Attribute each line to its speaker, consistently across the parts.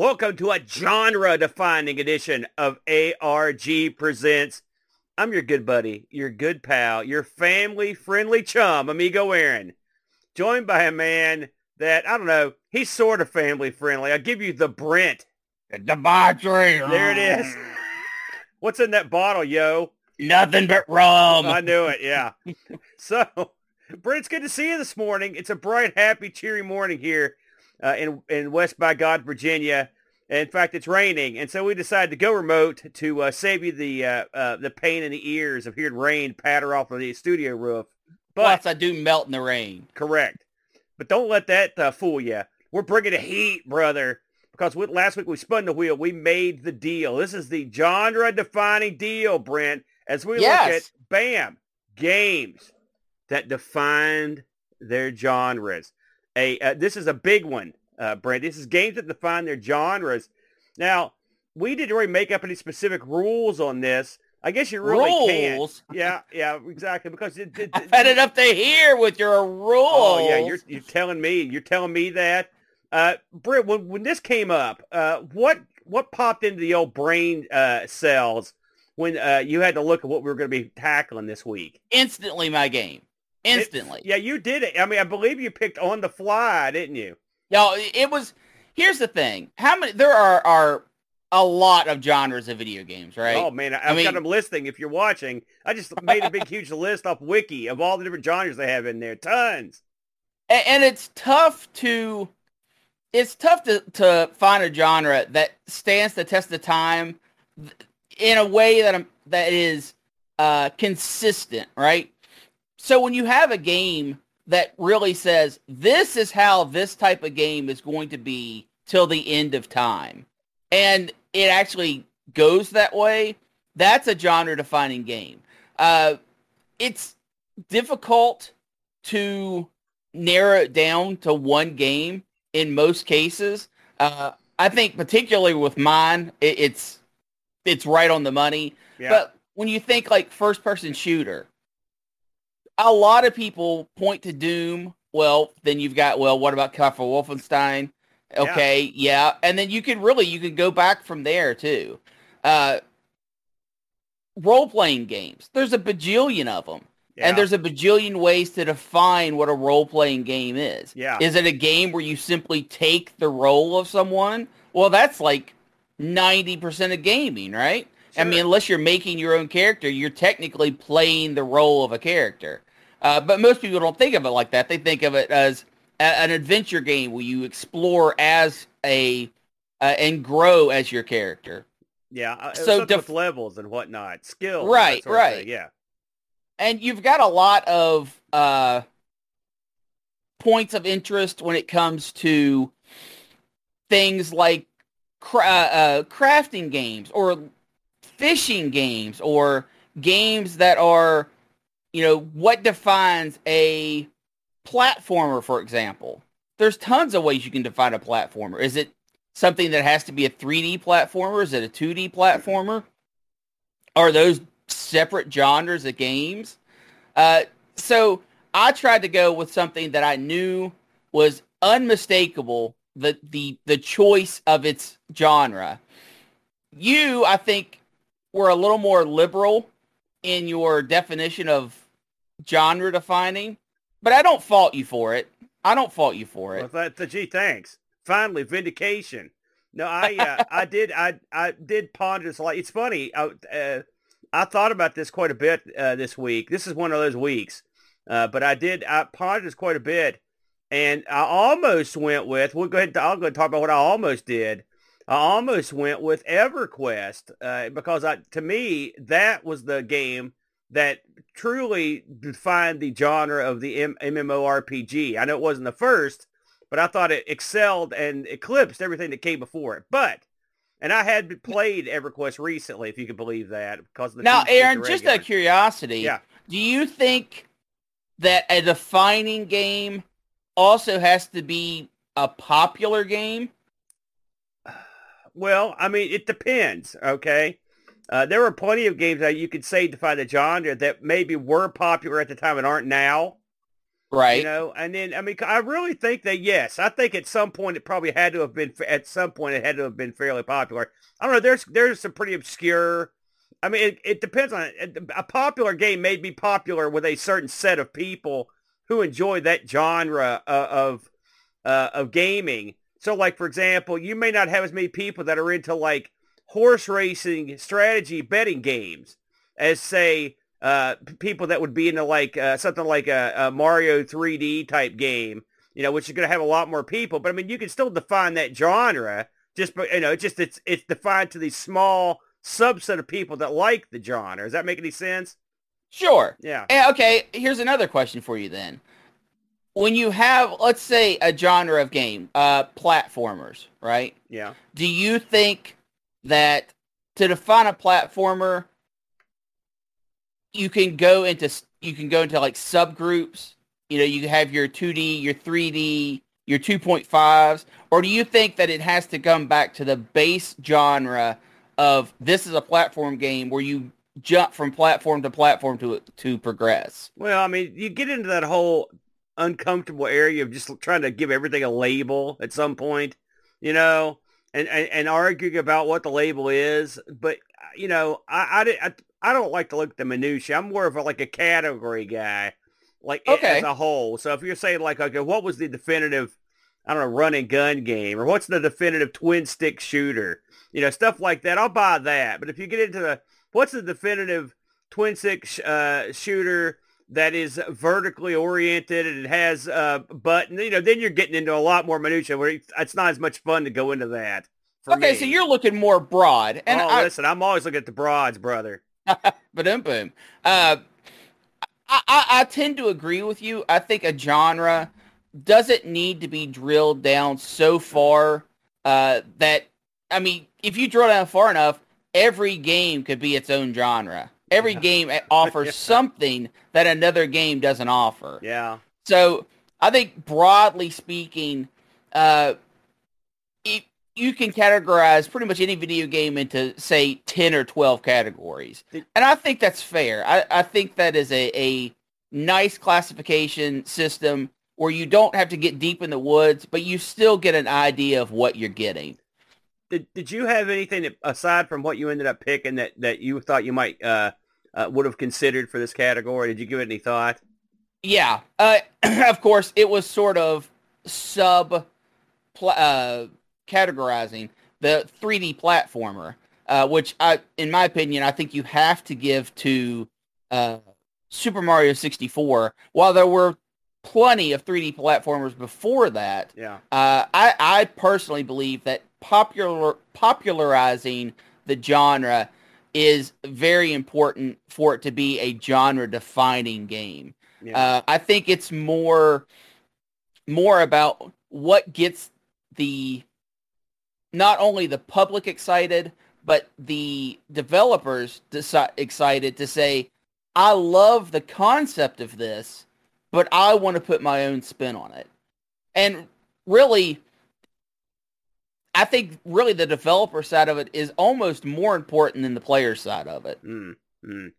Speaker 1: Welcome to a genre-defining edition of ARG Presents. I'm your good buddy, your good pal, your family-friendly chum, Amigo Aaron, joined by a man that, I don't know, he's sort of family-friendly. I'll give you the Brent.
Speaker 2: The debauchery.
Speaker 1: There it is. What's in that bottle, yo?
Speaker 2: Nothing but rum.
Speaker 1: I knew it, yeah. so, Brent, it's good to see you this morning. It's a bright, happy, cheery morning here uh, in in West by God, Virginia. In fact, it's raining, and so we decided to go remote to uh, save you the uh, uh, the pain in the ears of hearing rain patter off of the studio roof. But
Speaker 2: Plus, I do melt in the rain.
Speaker 1: correct, but don't let that uh, fool you. We're bringing the heat, brother, because with, last week we spun the wheel. We made the deal. This is the genre-defining deal, Brent. As we look at bam games that defined their genres. A uh, this is a big one, uh, Brent. This is games that define their genres. Now we didn't really make up any specific rules on this. I guess you really can't.
Speaker 2: Rules?
Speaker 1: Yeah, yeah, exactly. Because it, it,
Speaker 2: I've had it up to here with your rules.
Speaker 1: Oh yeah, you're you're telling me you're telling me that. Uh, Britt, when when this came up, uh, what what popped into the old brain uh, cells when uh, you had to look at what we were going to be tackling this week?
Speaker 2: instantly my game.
Speaker 1: It-
Speaker 2: Instantly.
Speaker 1: yeah, you did it. I mean, I believe you picked on the fly, didn't you?
Speaker 2: Y'all, it was. Here's the thing. How many? There are are a lot of genres of video games, right?
Speaker 1: Oh man, I, I've
Speaker 2: mean-
Speaker 1: got them listing. If you're watching, I just made a big huge list off Wiki of all the different genres they have in there. Tons.
Speaker 2: A- and it's tough to it's tough to, to find a genre that stands the test of time in a way that I'm, that is uh, consistent, right? So when you have a game that really says this is how this type of game is going to be till the end of time, and it actually goes that way, that's a genre defining game. Uh, it's difficult to narrow it down to one game in most cases. Uh, I think particularly with mine, it, it's it's right on the money.
Speaker 1: Yeah.
Speaker 2: But when you think like first person shooter, a lot of people point to Doom. Well, then you've got well, what about Castle Wolfenstein? Okay, yeah. and then you could really you could go back from there too. Uh, role playing games. There's a bajillion of them.
Speaker 1: yeah.
Speaker 2: And there's a bajillion ways to define what a role-playing game is.
Speaker 1: Yeah.
Speaker 2: Is it a game where you simply take the role of someone? Well, that's like 90% of gaming, right? I mean, unless you're making your own character, you're technically playing the role of a character. Uh, but most people don't think of it like that. They think of it as a, an adventure game where you explore as a uh, and grow as your character.
Speaker 1: yeah. uh,
Speaker 2: so def-
Speaker 1: with levels and whatnot, skills.
Speaker 2: Right, right.
Speaker 1: Yeah.
Speaker 2: and you've got a lot of uh, points of interest when it comes to things like cra- uh, crafting games or fishing games or games that are, you know, what defines a platformer, for example. There's tons of ways you can define a platformer. Is it something that has to be a 3D platformer? Is it a 2D platformer? Are those separate genres of games? Uh, so I tried to go with something that I knew was unmistakable, the the the choice of its genre. You, I think, were a little more liberal in your definition of genre defining, but I don't fault you for it. I don't fault you for it.
Speaker 1: Well, that, gee, thanks. Finally, vindication. No, I, uh, I did, I, I did ponder this a lot. It's funny. I, uh, I thought about this quite a bit uh, this week. This is one of those weeks, uh, but I did, I pondered this quite a bit, and I almost went with. We'll go ahead. I'll go and talk about what I almost did. I almost went with EverQuest uh, because I, to me, that was the game that truly defined the genre of the M- MMORPG. I know it wasn't the first, but I thought it excelled and eclipsed everything that came before it. But, and I had played EverQuest recently, if you can believe that, because of the
Speaker 2: Now, Aaron, just out of curiosity,
Speaker 1: Yeah.
Speaker 2: do you think that a defining game also has to be a popular game?
Speaker 1: Well, I mean, it depends. Okay, uh, there were plenty of games that you could say define the genre that maybe were popular at the time and aren't now.
Speaker 2: Right.
Speaker 1: You know, and then I mean, I really think that yes, I think at some point it probably had to have been at some point it had to have been fairly popular. I don't know. There's there's some pretty obscure. I mean, it, it depends on a popular game may be popular with a certain set of people who enjoy that genre uh, of uh, of gaming. So, like for example, you may not have as many people that are into like horse racing strategy betting games as say uh, people that would be into like uh, something like a, a, Mario 3D type game, you know, which is going to have a lot more people. But I mean, you can still define that genre. Just you know, just it's it's defined to the small subset of people that like the genre. Does that make any sense?
Speaker 2: Sure.
Speaker 1: Yeah.
Speaker 2: And, okay. Here's another question for you then. When you have, let's say, a genre of game, uh, platformers, right?
Speaker 1: Yeah.
Speaker 2: Do you think that to define a platformer, you can go into you can go into like subgroups. You know, you have your 2D, your 3D, your 2.5s, or do you think that it has to come back to the base genre of this is a platform game where you jump from platform to platform to to progress?
Speaker 1: Well, I mean, you get into that whole uncomfortable area of just trying to give everything a label at some point, you know, and and, and arguing about what the label is. But you know, I I, I I don't like to look at the minutia. I'm more of a, like a category guy, like okay. as a whole. So if you're saying like, okay, what was the definitive, I don't know, run and gun game, or what's the definitive twin stick shooter, you know, stuff like that, I'll buy that. But if you get into the, what's the definitive twin stick sh- uh, shooter that is vertically oriented and it has a uh, button, you know, then you're getting into a lot more minutia where it's not as much fun to go into that.
Speaker 2: okay,
Speaker 1: me.
Speaker 2: so you're looking more broad.
Speaker 1: And oh, I, listen, I'm always looking at the broads, brother.
Speaker 2: But boom, boom. Uh, I, I, I tend to agree with you. I think a genre doesn't need to be drilled down so far uh, that I mean, if you drill down far enough, every game could be its own genre. Every game offers yeah. something that another game doesn't offer.
Speaker 1: Yeah.
Speaker 2: So I think broadly speaking, uh, you can categorize pretty much any video game into say 10 or 12 categories and i think that's fair i, I think that is a, a nice classification system where you don't have to get deep in the woods but you still get an idea of what you're getting
Speaker 1: did, did you have anything that, aside from what you ended up picking that, that you thought you might uh, uh, would have considered for this category. Did you give it any thought?
Speaker 2: Yeah. Uh, of course it was sort of sub uh, categorizing the 3D platformer, uh, which I, in my opinion, I think you have to give to uh, Super Mario 64. While there were plenty of 3D platformers before that,
Speaker 1: yeah,
Speaker 2: uh, I, I personally believe that popular popularizing the genre is very important for it to be a genre defining game. Yeah. Uh, I think it's more more about what gets the not only the public excited, but the developers deci- excited to say, I love the concept of this, but I want to put my own spin on it. And really, I think really the developer side of it is almost more important than the player side of it.
Speaker 1: Mm, mm.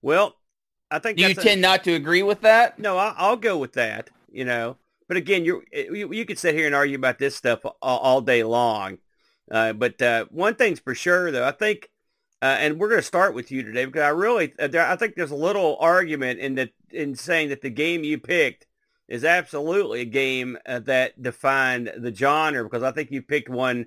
Speaker 1: Well, I think
Speaker 2: do you tend not to agree with that?
Speaker 1: No, I, will go with that. You know, but again, you you could sit here and argue about this stuff all, all day long. Uh, but uh, one thing's for sure, though, I think, uh, and we're going to start with you today because I really, uh, I think there's a little argument in that in saying that the game you picked is absolutely a game uh, that defined the genre because I think you picked one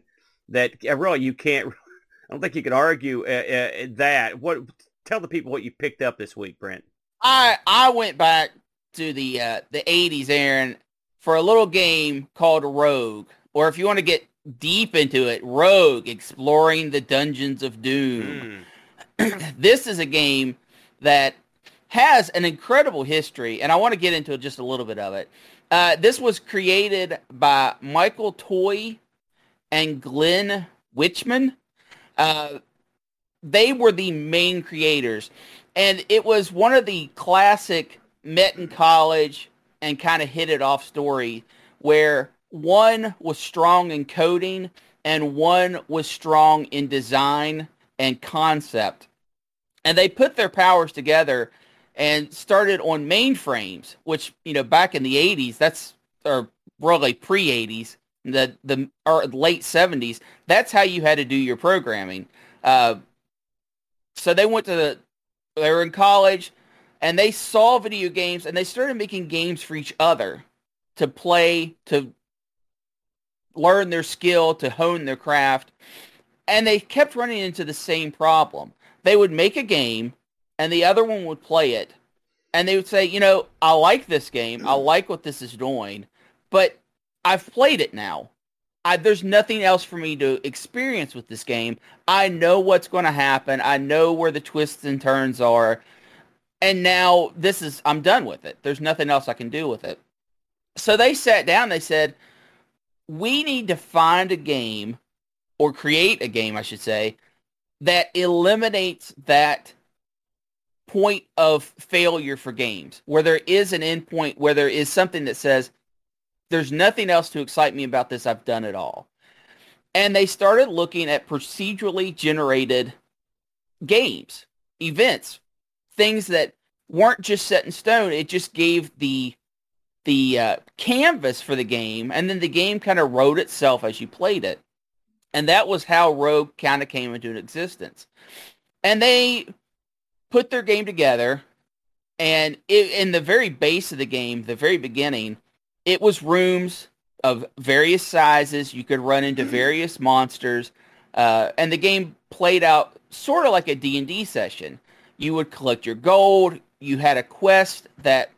Speaker 1: that uh, really you can't. I don't think you can argue that. What? Tell the people what you picked up this week, Brent.
Speaker 2: I I went back to the uh, the 80s, Aaron, for a little game called Rogue, or if you want to get deep into it. Rogue, exploring the dungeons of doom. Mm. this is a game that has an incredible history, and I want to get into just a little bit of it. Uh, this was created by Michael Toy and Glenn Wichman. Uh, they were the main creators, and it was one of the classic met in college and kind of hit it off story where one was strong in coding and one was strong in design and concept. And they put their powers together and started on mainframes, which you know back in the '80s, that's or really pre-'80s, the the or late '70s, that's how you had to do your programming. Uh, so they went to the, they were in college, and they saw video games, and they started making games for each other to play, to learn their skill, to hone their craft, and they kept running into the same problem. They would make a game and the other one would play it and they would say, you know, I like this game. I mm. like what this is doing, but I've played it now. I, there's nothing else for me to experience with this game. I know what's going to happen. I know where the twists and turns are. And now this is, I'm done with it. There's nothing else I can do with it. So they sat down. They said, we need to find a game or create a game, I should say, that eliminates that point of failure for games, where there is an endpoint, where there is something that says, there's nothing else to excite me about this. I've done it all. And they started looking at procedurally generated games, events, things that weren't just set in stone. It just gave the the uh, canvas for the game, and then the game kind of wrote itself as you played it. And that was how Rogue kind of came into existence. And they put their game together, and it, in the very base of the game, the very beginning, it was rooms of various sizes. You could run into various monsters, uh, and the game played out sort of like a D&D session. You would collect your gold. You had a quest that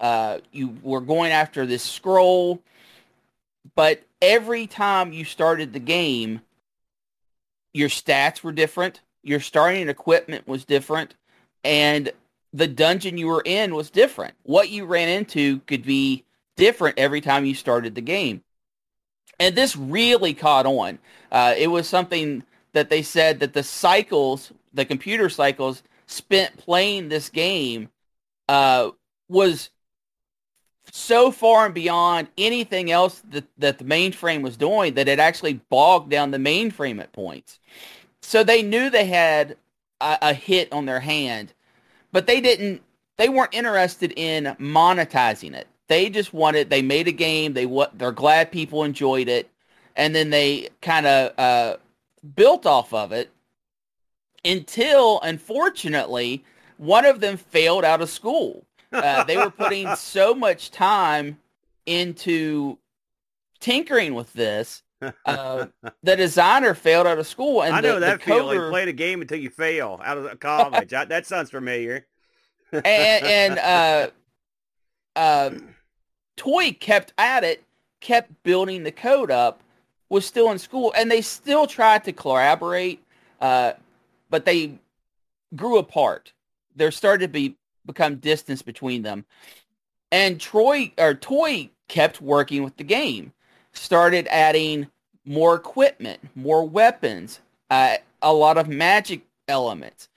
Speaker 2: uh, you were going after this scroll, but every time you started the game, your stats were different. Your starting equipment was different and the dungeon you were in was different. What you ran into could be different every time you started the game. And this really caught on. Uh, it was something that they said that the cycles, the computer cycles spent playing this game uh, was so far and beyond anything else that, that the mainframe was doing that it actually bogged down the mainframe at points. So they knew they had a, a hit on their hand, but they didn't. They weren't interested in monetizing it. They just wanted. They made a game. They what? They're glad people enjoyed it, and then they kind of uh, built off of it until, unfortunately, one of them failed out of school. Uh, they were putting so much time into tinkering with this uh, the designer failed out of school, and
Speaker 1: I know
Speaker 2: the,
Speaker 1: that
Speaker 2: the
Speaker 1: feeling. Played a game until you fail out of college. I, that sounds familiar.
Speaker 2: and, and uh, uh, Toy kept at it, kept building the code up, was still in school, and they still tried to collaborate, uh, but they grew apart. There started to be become distance between them, and Troy or Toy kept working with the game started adding more equipment, more weapons, uh, a lot of magic elements,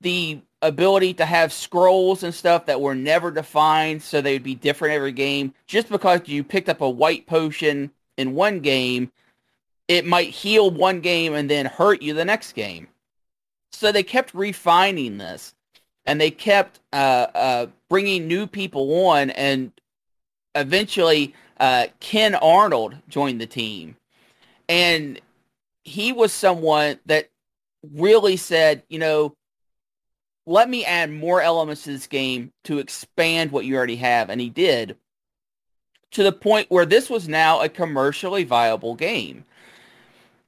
Speaker 2: the ability to have scrolls and stuff that were never defined so they would be different every game. Just because you picked up a white potion in one game, it might heal one game and then hurt you the next game. So they kept refining this and they kept uh, uh, bringing new people on and eventually uh, Ken Arnold joined the team. And he was someone that really said, you know, let me add more elements to this game to expand what you already have. And he did to the point where this was now a commercially viable game.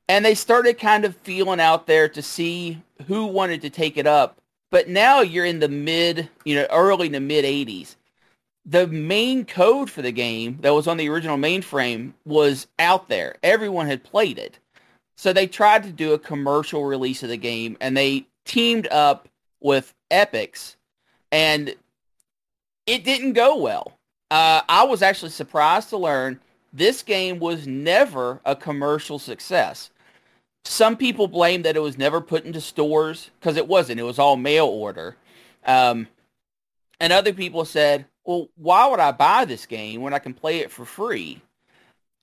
Speaker 2: And they started kind of feeling out there to see who wanted to take it up. But now you're in the mid, you know, early to mid 80s the main code for the game that was on the original mainframe was out there. Everyone had played it. So they tried to do a commercial release of the game and they teamed up with Epyx and it didn't go well. Uh, I was actually surprised to learn this game was never a commercial success. Some people blame that it was never put into stores because it wasn't. It was all mail order. Um, and other people said well, why would I buy this game when I can play it for free?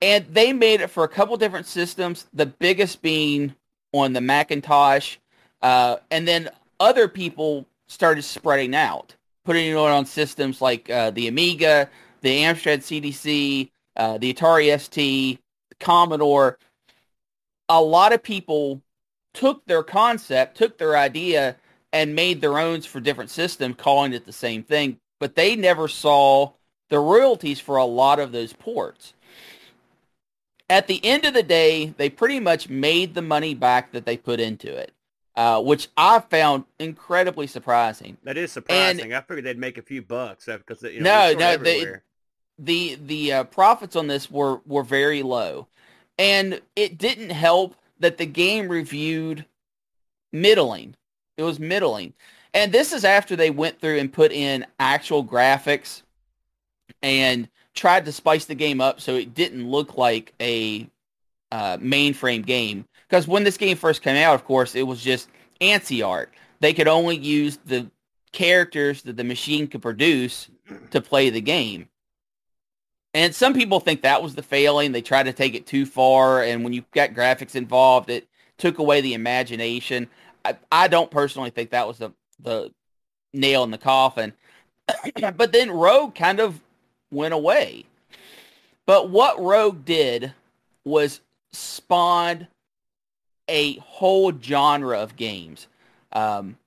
Speaker 2: And they made it for a couple different systems, the biggest being on the Macintosh. Uh, and then other people started spreading out. putting it on systems like uh, the Amiga, the Amstrad CPC, uh, the Atari ST, the Commodore. A lot of people took their concept, took their idea, and made their own for different systems, calling it the same thing. But they never saw the royalties for a lot of those ports. At the end of the day, they pretty much made the money back that they put into it, uh, which I found incredibly surprising.
Speaker 1: That is surprising. And I figured they'd make a few bucks because you know, no, no, the
Speaker 2: the the uh, profits on this were were very low, and it didn't help that the game reviewed middling. It was middling. And this is after they went through and put in actual graphics and tried to spice the game up so it didn't look like a uh, mainframe game. Because when this game first came out, of course, it was just ANSI art. They could only use the characters that the machine could produce to play the game. And some people think that was the failing. They tried to take it too far, and when you got graphics involved, it took away the imagination. I, I don't personally think that was the the nail in the coffin. but then Rogue kind of went away. But what Rogue did was spawned a whole genre of games um,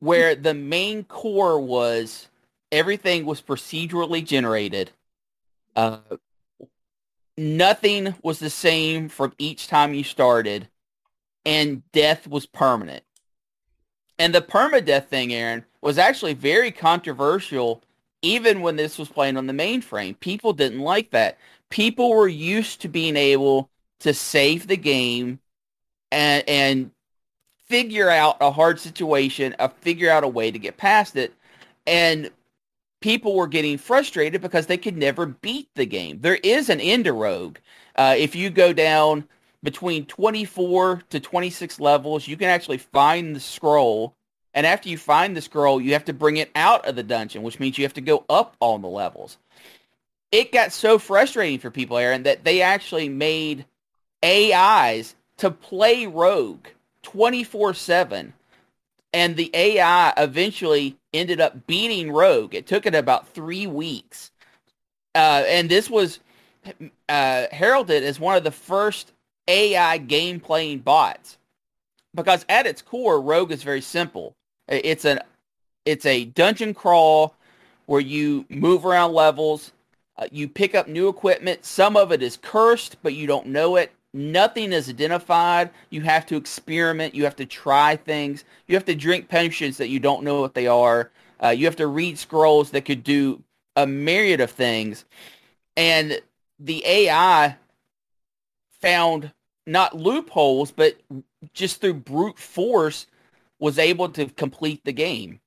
Speaker 2: where the main core was everything was procedurally generated. Uh, nothing was the same from each time you started, and death was permanent. And the permadeath thing, Aaron, was actually very controversial even when this was playing on the mainframe. People didn't like that. People were used to being able to save the game and and figure out a hard situation, uh, figure out a way to get past it. And people were getting frustrated because they could never beat the game. There is an end to Rogue. Uh, if you go down between 24 to 26 levels. You can actually find the scroll. And after you find the scroll, you have to bring it out of the dungeon, which means you have to go up all the levels. It got so frustrating for people, Aaron, that they actually made AIs to play Rogue 24-7. And the AI eventually ended up beating Rogue. It took it about three weeks. Uh, and this was uh, heralded as one of the first AI game playing bots. Because at its core, Rogue is very simple. It's an it's a dungeon crawl where you move around levels, uh, you pick up new equipment. Some of it is cursed, but you don't know it. Nothing is identified. You have to experiment. You have to try things. You have to drink potions that you don't know what they are. Uh, you have to read scrolls that could do a myriad of things. And the AI found not loopholes, but just through brute force was able to complete the game.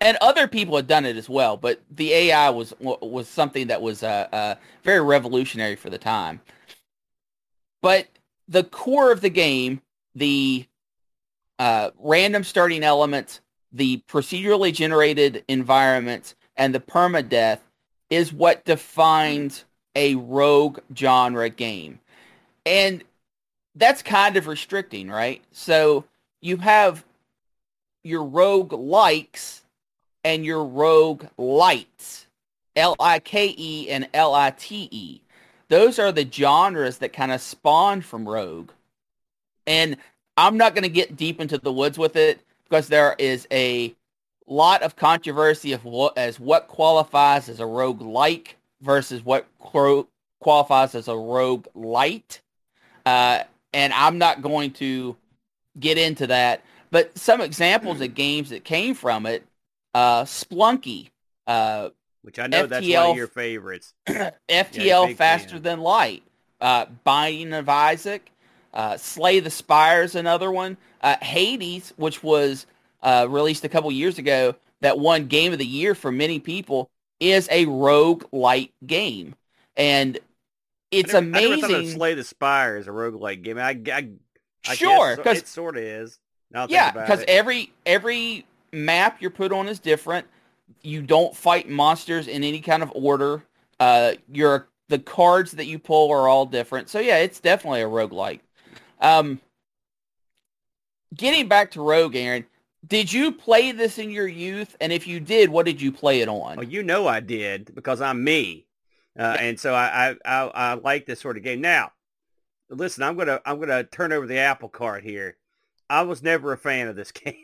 Speaker 2: And other people had done it as well, but the AI was was something that was uh, uh, very revolutionary for the time. But the core of the game, the uh, random starting elements, the procedurally generated environments, and the permadeath is what defines a rogue genre game. And that's kind of restricting, right? So you have your rogue likes and your rogue lites, L-I-K-E and L-I-T-E. Those are the genres that kind of spawn from rogue. And I'm not going to get deep into the woods with it because there is a lot of controversy of what as what qualifies as a rogue like versus what qualifies as a rogue lite. Uh, and I'm not going to get into that. But some examples of games that came from it, uh, Spelunky, uh,
Speaker 1: which I know FTL, that's one of your favorites.
Speaker 2: FTL yeah, Faster fan. Than Light, uh, Binding of Isaac, uh, Slay the Spire is another one. Uh, Hades, which was uh, released a couple years ago, that won Game of the Year for many people, is a rogue lite game. And it's
Speaker 1: I never,
Speaker 2: amazing. I
Speaker 1: never thought Slay the Spire is a roguelike game. I, I, I
Speaker 2: sure, because
Speaker 1: it sort of is.
Speaker 2: Yeah, because every every map you're put on is different. You don't fight monsters in any kind of order. Uh, your the cards that you pull are all different. So yeah, it's definitely a roguelike. Um, getting back to Rogue, Aaron, did you play this in your youth? And if you did, what did you play it on?
Speaker 1: Well, you know I did because I'm me, uh, and so I, I I I like this sort of game. Now, listen, I'm gonna I'm gonna turn over the apple cart here. I was never a fan of this game.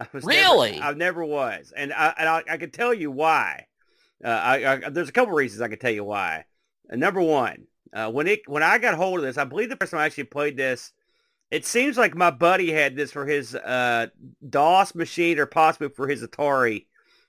Speaker 1: I was
Speaker 2: really,
Speaker 1: never, I never was, and I and I, I can tell you why. Uh, I, I, there's a couple reasons I can tell you why. Uh, number one, uh, when it when I got hold of this, I believe the person I actually played this. It seems like my buddy had this for his uh, DOS machine or possibly for his Atari,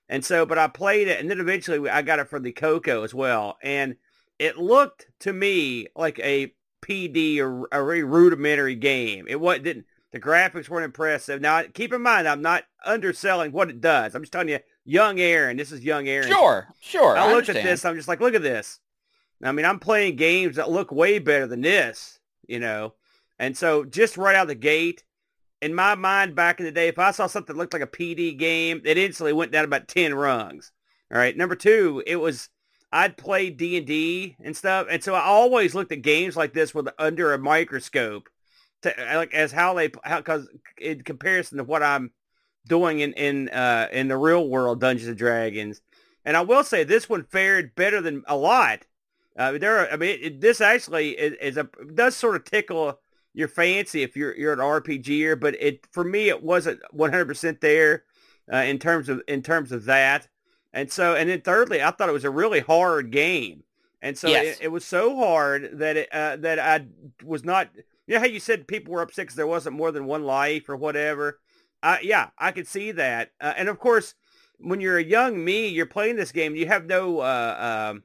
Speaker 1: and so but I played it, and then eventually I got it for the Coco as well, and it looked to me like a PD or a very rudimentary game. It what didn't the graphics weren't impressive. Now keep in mind I'm not underselling what it does. I'm just telling you, young Aaron. This is young Aaron.
Speaker 2: Sure, sure.
Speaker 1: I,
Speaker 2: I
Speaker 1: looked
Speaker 2: understand.
Speaker 1: at this. I'm just like, look at this. I mean, I'm playing games that look way better than this, you know. And so just right out the gate, in my mind back in the day, if I saw something that looked like a PD game, it instantly went down about 10 rungs. All right. Number two, it was, I'd played D&D and stuff. And so I always looked at games like this with under a microscope to, like as how they, how, cause in comparison to what I'm doing in, in, uh, in the real world Dungeons and Dragons. And I will say this one fared better than a lot. Uh, there, are, I mean, it, this actually is, is a does sort of tickle your fancy if you're you're an RPGer, but it for me it wasn't 100% there uh, in terms of in terms of that. And so, and then thirdly, I thought it was a really hard game, and so
Speaker 2: Yes.
Speaker 1: it, it was so hard that it uh, that I was not. You know how you said people were upset because there wasn't more than one life or whatever. Uh, yeah, I could see that, uh, and of course, when you're a young me, you're playing this game. You have no. Uh, um,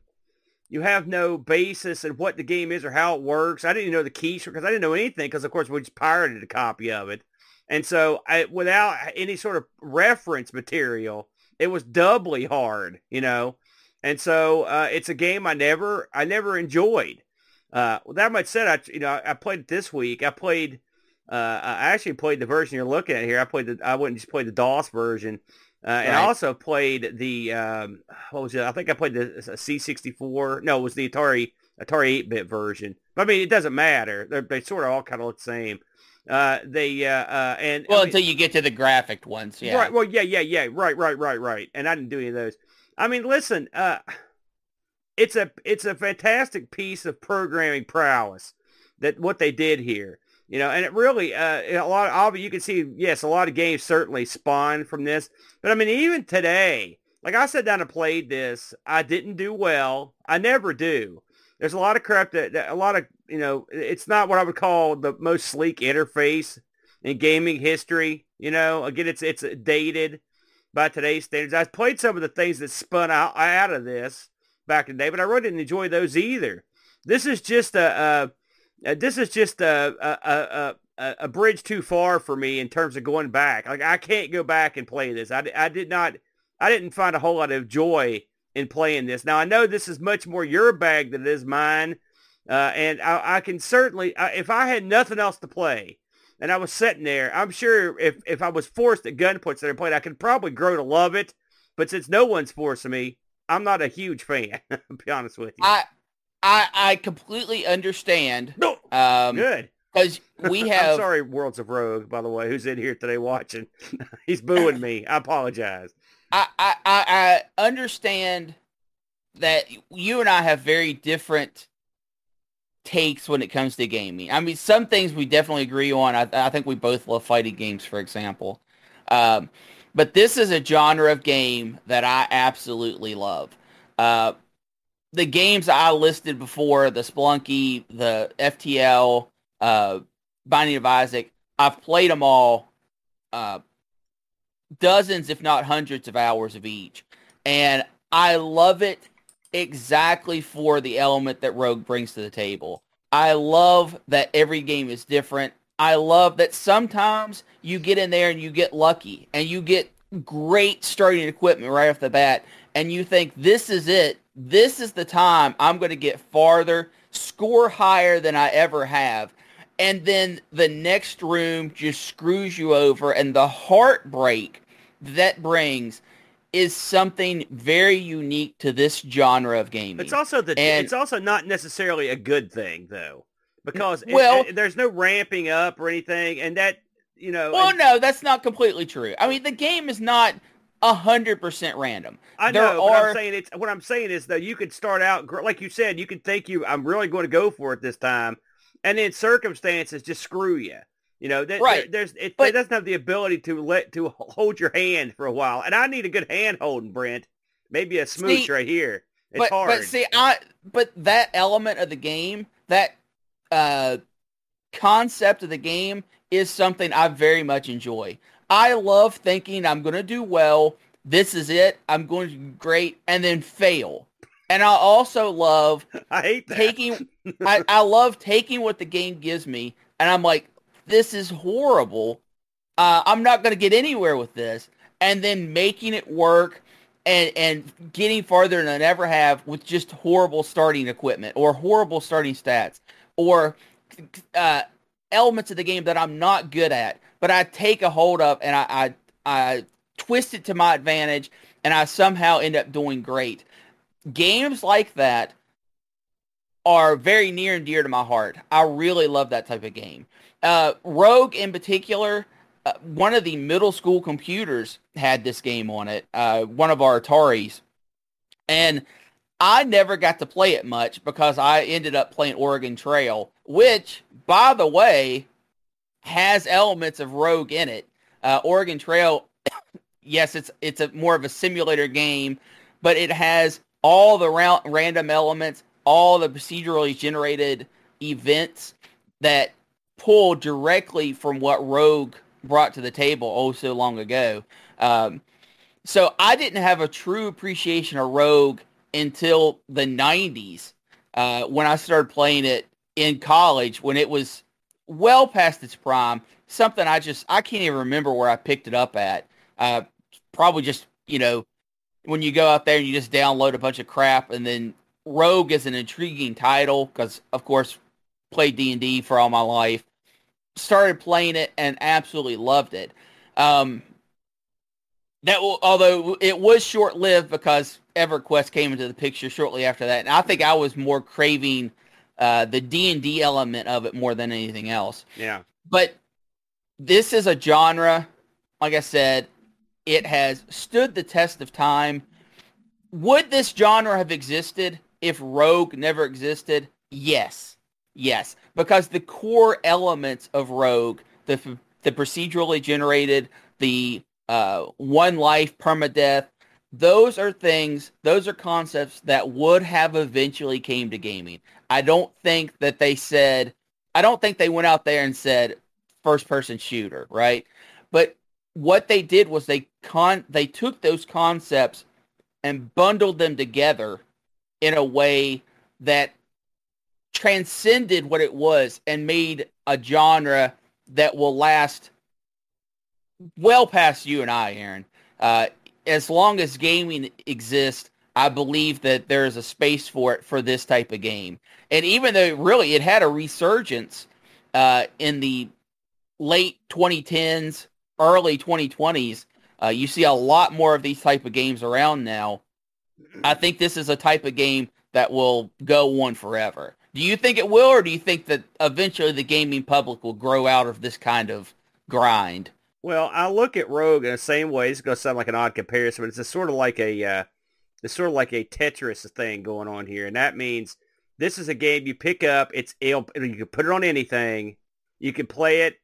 Speaker 1: you have no basis in what the game is or how it works. I didn't even know the keys because I didn't know anything because, of course, we just pirated a copy of it. And so I, without any sort of reference material, it was doubly hard, you know. And so uh, it's a game I never, I never enjoyed. Uh, with that much said, I, you know, I played it this week. I played, uh, I actually played the version you're looking at here. I played the, I wouldn't just play the DOS version. Uh, and I also played the um, what was it? I think I played the C64. No, it was the Atari Atari 8-bit version. But I mean, it doesn't matter. They're, they sort of all kind of look the same. Uh, they uh, uh, and
Speaker 2: well,
Speaker 1: I mean-
Speaker 2: until you get to the graphic ones, yeah.
Speaker 1: Right. Well, yeah, yeah, yeah. Right, right, right, right. And I didn't do any of those. I mean, listen, uh, it's a it's a fantastic piece of programming prowess that what they did here. You know, and it really uh, a lot of you can see yes, a lot of games certainly spawn from this. But I mean, even today, like I sat down and played this, I didn't do well. I never do. There's a lot of crap that, that a lot of you know, it's not what I would call the most sleek interface in gaming history. You know, again, it's it's dated by today's standards. I played some of the things that spun out out of this back in the day, but I really didn't enjoy those either. This is just a, a this is just a a, a a bridge too far for me in terms of going back. Like I can't go back and play this. I, I did not. I didn't find a whole lot of joy in playing this. Now I know this is much more your bag than it is mine, uh, and I, I can certainly, if I had nothing else to play, and I was sitting there, I'm sure if if I was forced at gunpoint to play it, I could probably grow to love it. But since no one's forcing me, I'm not a huge fan. be honest with you.
Speaker 2: I, I, I completely understand.
Speaker 1: no,
Speaker 2: Um,
Speaker 1: good.
Speaker 2: because we
Speaker 1: I'm
Speaker 2: have
Speaker 1: sorry, Worlds of Rogue, by the way, who's in here today watching. He's booing me. I apologize.
Speaker 2: I, I, I I understand that you and I have very different takes when it comes to gaming. I mean, some things we definitely agree on. I, I think we both love fighting games, for example. Um, but this is a genre of game that I absolutely love. Uh, the games I listed before, the Spelunky, the FTL, uh, Binding of Isaac, I've played them all. Uh, dozens, if not hundreds of hours of each. And I love it exactly for the element that Rogue brings to the table. I love that every game is different. I love that sometimes you get in there and you get lucky and you get great starting equipment right off the bat and you think this is it. This is the time I'm going to get farther, score higher than I ever have and then the next room just screws you over and the heartbreak that brings is something very unique to this genre of gaming.
Speaker 1: It's also the.
Speaker 2: And-
Speaker 1: it's also not necessarily a good thing though, because
Speaker 2: Well-
Speaker 1: it- there's no ramping up or anything, and that you know.
Speaker 2: Well,
Speaker 1: and,
Speaker 2: no, that's not completely true. I mean, the game is not hundred percent random.
Speaker 1: I
Speaker 2: There
Speaker 1: know.
Speaker 2: Are-
Speaker 1: I'm saying it's what I'm saying is though you could start out like you said. You could think you I'm really going to go for it this time, and then circumstances just screw you. You know,
Speaker 2: Right.
Speaker 1: there- there's it,
Speaker 2: But-
Speaker 1: it doesn't have the ability to let to hold your hand for a while, and I need a good hand holding, Brent. Maybe a smooch
Speaker 2: See,
Speaker 1: right here. It's
Speaker 2: but
Speaker 1: hard.
Speaker 2: but see, I but that element of the game, that uh, concept of the game, is something I very much enjoy. I love thinking I'm going to do well. This is it. I'm going to do great, and then fail. And I also love
Speaker 1: I hate that.
Speaker 2: taking I, I love taking what the game gives me and I'm like, this is horrible. Uh, I'm not going to get anywhere with this. And then making it work and, and getting farther than I ever have with just horrible starting equipment or horrible starting stats or uh, elements of the game that I'm not good at, but I take a hold of and I, I, I twist it to my advantage and I somehow end up doing great. Games like that are very near and dear to my heart. I really love that type of game. Uh, Rogue in particular, uh, one of the middle school computers had this game on it, uh, one of our Ataris. And I never got to play it much because I ended up playing Oregon Trail, which, by the way, has elements of Rogue in it. Uh, Oregon Trail, yes, it's it's a more of a simulator game, but it has all the ra- random elements, all the procedurally generated events that pull directly from what Rogue brought to the table oh so long ago. Um, so I didn't have a true appreciation of Rogue until the 90s uh, when I started playing it in college when it was well past its prime. Something I just, I can't even remember where I picked it up at. Uh, probably just, you know, when you go out there and you just download a bunch of crap and then Rogue is an intriguing title because, of course, played D&D for all my life. Started playing it and absolutely loved it. Um, that w- although it was short lived because EverQuest came into the picture shortly after that, and I think I was more craving uh, the D and D element of it more than anything else.
Speaker 1: yeah.
Speaker 2: But this is a genre, like I said, it has stood the test of time. Would this genre have existed if Rogue never existed? Yes. Yes. Because the core elements of Rogue, the, the procedurally generated, the uh, one life permadeath, those are things, those are concepts that would have eventually came to gaming. I don't think that they said, I don't think they went out there and said first person shooter, right? But what they did was they con they took those concepts and bundled them together in a way that transcended what it was and made a genre that will last well past you and I, Aaron. Uh, as long as gaming exists, I believe that there is a space for it for this type of game. And even though really it had a resurgence uh, in the late 2010s, early 2020s, uh, you see a lot more of these type of games around now. I think this is a type of game that will go on forever. Do you think it will, or do you think that eventually the gaming public will grow out of this kind of grind?
Speaker 1: Well, I look at Rogue in the same way. It's going to sound like an odd comparison, but it's sort of like a uh, it's sort of like a Tetris thing going on here, and that means this is a game you pick up. It's you can put it on anything. You can play it.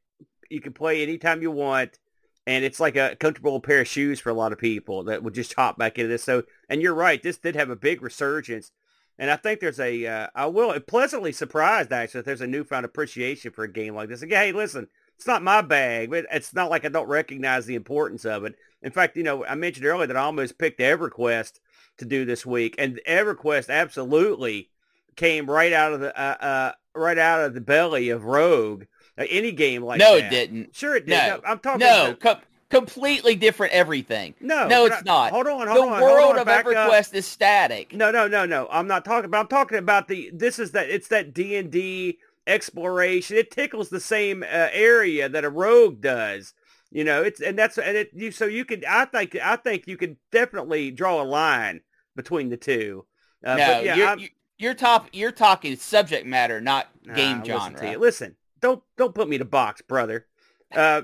Speaker 1: You can play anytime you want, and it's like a comfortable pair of shoes for a lot of people that would just hop back into this. So, and you're right, this did have a big resurgence, and I think there's a uh, I will pleasantly surprised actually that there's a newfound appreciation for a game like this. Again, hey, listen, it's not my bag, but it's not like I don't recognize the importance of it. In fact, you know, I mentioned earlier that I almost picked EverQuest to do this week, and EverQuest absolutely came right out of the uh, uh, right out of the belly of Rogue. Uh, any game like that.
Speaker 2: no,
Speaker 1: that.
Speaker 2: it didn't.
Speaker 1: Sure, it did.
Speaker 2: No.
Speaker 1: I'm talking.
Speaker 2: No,
Speaker 1: about-
Speaker 2: com- completely different everything.
Speaker 1: no,
Speaker 2: no, it's
Speaker 1: I-
Speaker 2: not.
Speaker 1: Hold on, hold
Speaker 2: the
Speaker 1: on. hold
Speaker 2: world
Speaker 1: on,
Speaker 2: of
Speaker 1: back up.
Speaker 2: EverQuest is static.
Speaker 1: No, no, no, no. I'm not talking about. I'm talking about the. This is that. It's that D and D exploration. It tickles the same uh, area that a rogue does. You know, it's and that's and it. You so you could. I think. I think you could definitely draw a line between the two. Uh,
Speaker 2: no,
Speaker 1: yeah,
Speaker 2: you're, you're top. You're talking subject matter, not
Speaker 1: Nah,
Speaker 2: game
Speaker 1: listen
Speaker 2: genre.
Speaker 1: you. Listen, don't don't put me to box, brother. Uh,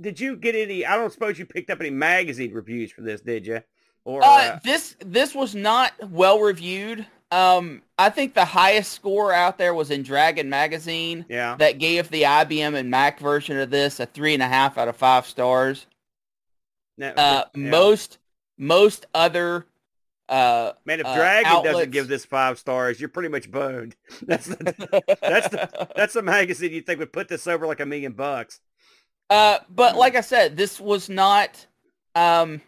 Speaker 1: did you get any? I don't suppose you picked up any magazine reviews for this, did you?
Speaker 2: Or uh, uh, this this was not well reviewed. Um, I think the highest score out there was in Dragon Magazine.
Speaker 1: Yeah.
Speaker 2: That gave the IBM and Mac version of this a three and a half out of five stars. uh, yeah. Most most other uh,
Speaker 1: Man, if
Speaker 2: uh,
Speaker 1: Dragon outlets... doesn't give this five stars, you're pretty much boned. That's the, that's the that's the magazine you think would put this over like a million bucks.
Speaker 2: Uh, but like I said, this was not. Um,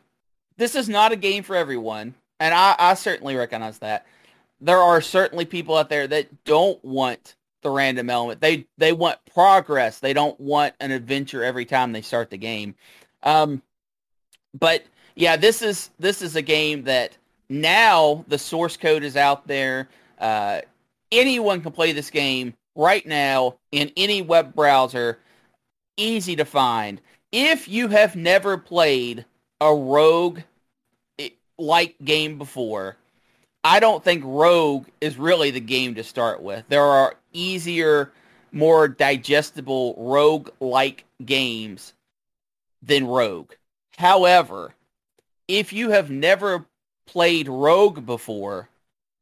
Speaker 2: this is not a game for everyone, and I, I certainly recognize that there are certainly people out there that don't want the random element. They they want progress. They don't want an adventure every time they start the game. Um, but yeah, this is this is a game that now the source code is out there. Uh, anyone can play this game right now in any web browser. Easy to find. If you have never played a rogue eh, like game before, I don't think Rogue is really the game to start with. There are easier, more digestible Rogue-like games than Rogue. However, if you have never played Rogue before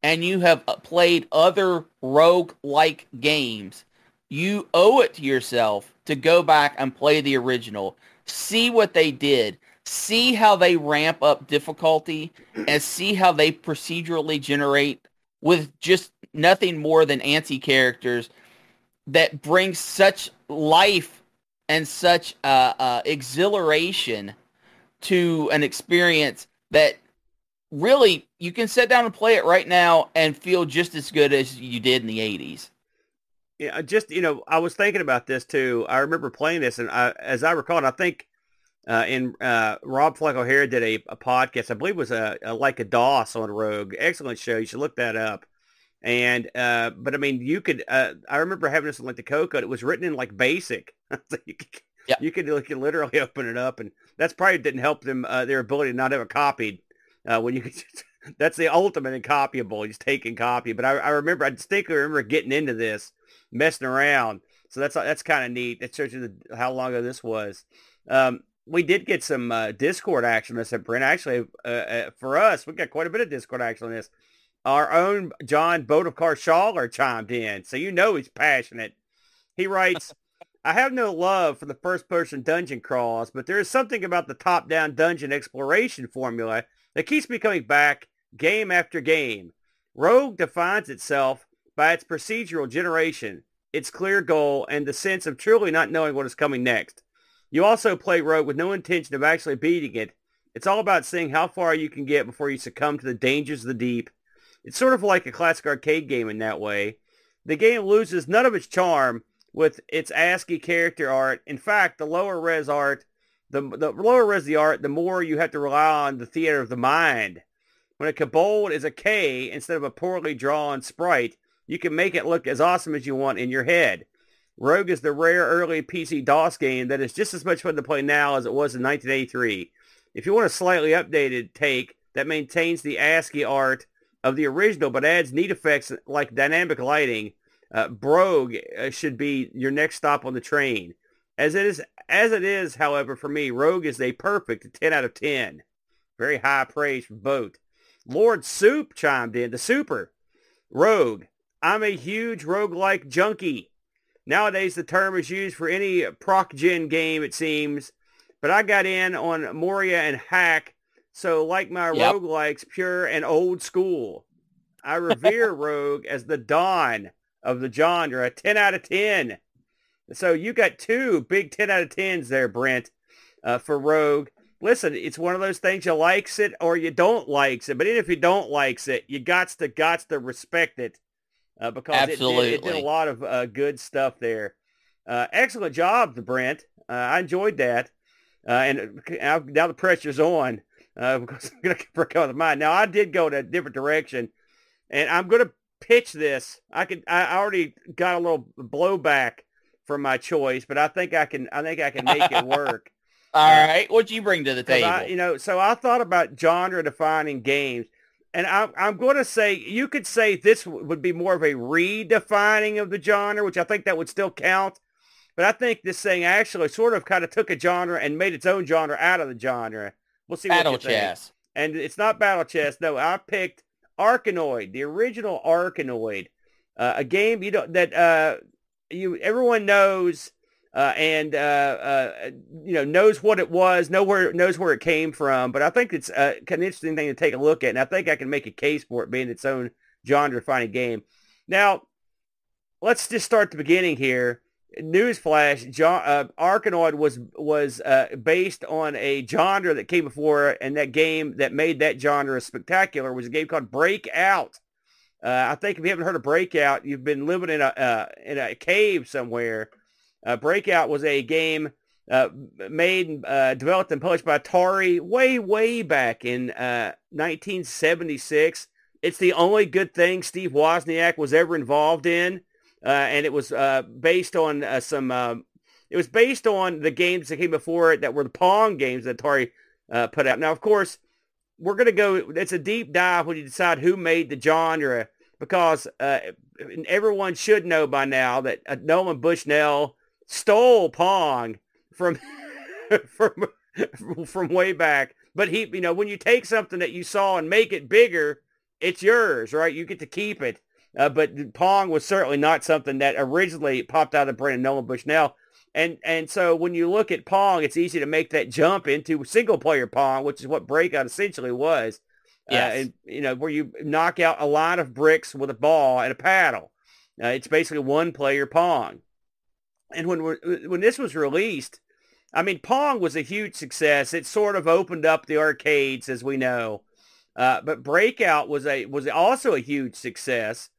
Speaker 2: and you have played other Rogue-like games, you owe it to yourself to go back and play the original. See what they did see how they ramp up difficulty and see how they procedurally generate with just nothing more than anti-characters that bring such life and such uh, uh, exhilaration to an experience that really you can sit down and play it right now and feel just as good as you did in the 80s.
Speaker 1: Yeah, just you know, I was thinking about this too. I remember playing this, and I, as I recall, and I think uh, and uh, Rob Fleck O'Hara did a, a, podcast. I believe it was a, a, like a DOS on Rogue. Excellent show. You should look that up. And uh, but I mean, you could. Uh, I remember having this in like the Coco. It was written in like BASIC. you, could, yeah. you could you could literally open it up, and that's probably didn't help them uh, their ability to not have it copied. Uh, when you could, that's the ultimate in copyable. Just take and copy. But I, I remember, I distinctly remember getting into this, messing around. So that's that's kind of neat. That shows you the, how long ago this was. Um, we did get some uh, Discord action on this at Brent. Actually, uh, uh, for us, we got quite a bit of Discord action on this. Our own John Bodekar Schaller chimed in, so you know he's passionate. He writes, I have no love for the first-person dungeon crawls, but there is something about the top-down dungeon exploration formula that keeps me coming back game after game. Rogue defines itself by its procedural generation, its clear goal, and the sense of truly not knowing what is coming next. You also play Rogue with no intention of actually beating it. It's all about seeing how far you can get before you succumb to the dangers of the deep. It's sort of like a classic arcade game in that way. The game loses none of its charm with its ASCII character art. In fact, the lower res art, the, the lower res the art, the more you have to rely on the theater of the mind. When a kobold is a K instead of a poorly drawn sprite, you can make it look as awesome as you want in your head. Rogue is the rare early PC DOS game that is just as much fun to play now as it was in 1983. If you want a slightly updated take that maintains the ASCII art of the original but adds neat effects like dynamic lighting, uh, Brogue uh, should be your next stop on the train. As it is, as it is, however, for me, Rogue is a perfect 10 out of 10. Very high praise from both. Lord Soup chimed in. The Super. Rogue. I'm a huge rogue-like junkie. Nowadays, the term is used for any proc-gen game, it seems. But I got in on Moria and Hack, so like my yep. roguelikes, pure and old school. I revere Rogue as the dawn of the genre, a 10 out of 10. So you got two big 10 out of 10s there, Brent, uh, for Rogue. Listen, it's one of those things you likes it or you don't likes it. But even if you don't likes it, you got to got to respect it uh, because It, did, it did a lot of uh, good stuff there. Uh, excellent job, Brent. Uh, I enjoyed that. Uh, and now the pressure's on uh, because I'm going to break out of mind. Now, I did go in a different direction, and I'm going to pitch this. I could. I already got a little blowback from my choice, but I think I can. I think I can make it work.
Speaker 2: All right, what do you bring to the table?
Speaker 1: I, you know, so I thought about genre-defining games and I'm, I'm going to say you could say this would be more of a redefining of the genre, which I think that would still count. But I think this thing actually sort of kind of took a genre and made its own genre out of the genre. We'll see
Speaker 2: Battle
Speaker 1: what you
Speaker 2: chess.
Speaker 1: And it's not Battle Chess. No, I picked Arkanoid, the original Arkanoid, uh, a game you know that uh, you everyone knows uh, and uh, uh, you know knows what it was, know where knows where it came from. But I think it's uh, an interesting thing to take a look at, and I think I can make a case for it being its own genre-defining game. Now, let's just start the beginning here. Newsflash: John, uh, Arkanoid was was uh, based on a genre that came before, and that game that made that genre spectacular was a game called Breakout. I think if you haven't heard of Breakout, you've been living in a in a cave somewhere. Uh, Breakout was a game uh, made, uh, developed, and published by Atari way, way back in 1976. It's the only good thing Steve Wozniak was ever involved in, and it was based on some. Um, it was based on the games that came before it that were the Pong games that Atari put out. Now, of course, we're going to go, it's a deep dive when you decide who made the genre because uh, everyone should know by now that uh, Nolan Bushnell stole Pong from, from, from way back. But he, you know, when you take something that you saw and make it bigger, it's yours, right? You get to keep it. Uh, but Pong was certainly not something that originally popped out of the brain of Nolan Bushnell. And and so when you look at Pong, it's easy to make that jump into single player Pong, which is what Breakout essentially was.
Speaker 2: Yes.
Speaker 1: Uh, and, you know, where you knock out a lot of bricks with a ball and a paddle. Uh, it's basically one player Pong. And when when this was released, I mean, Pong was a huge success. It sort of opened up the arcades, as we know. Uh, but Breakout was a was also a huge success.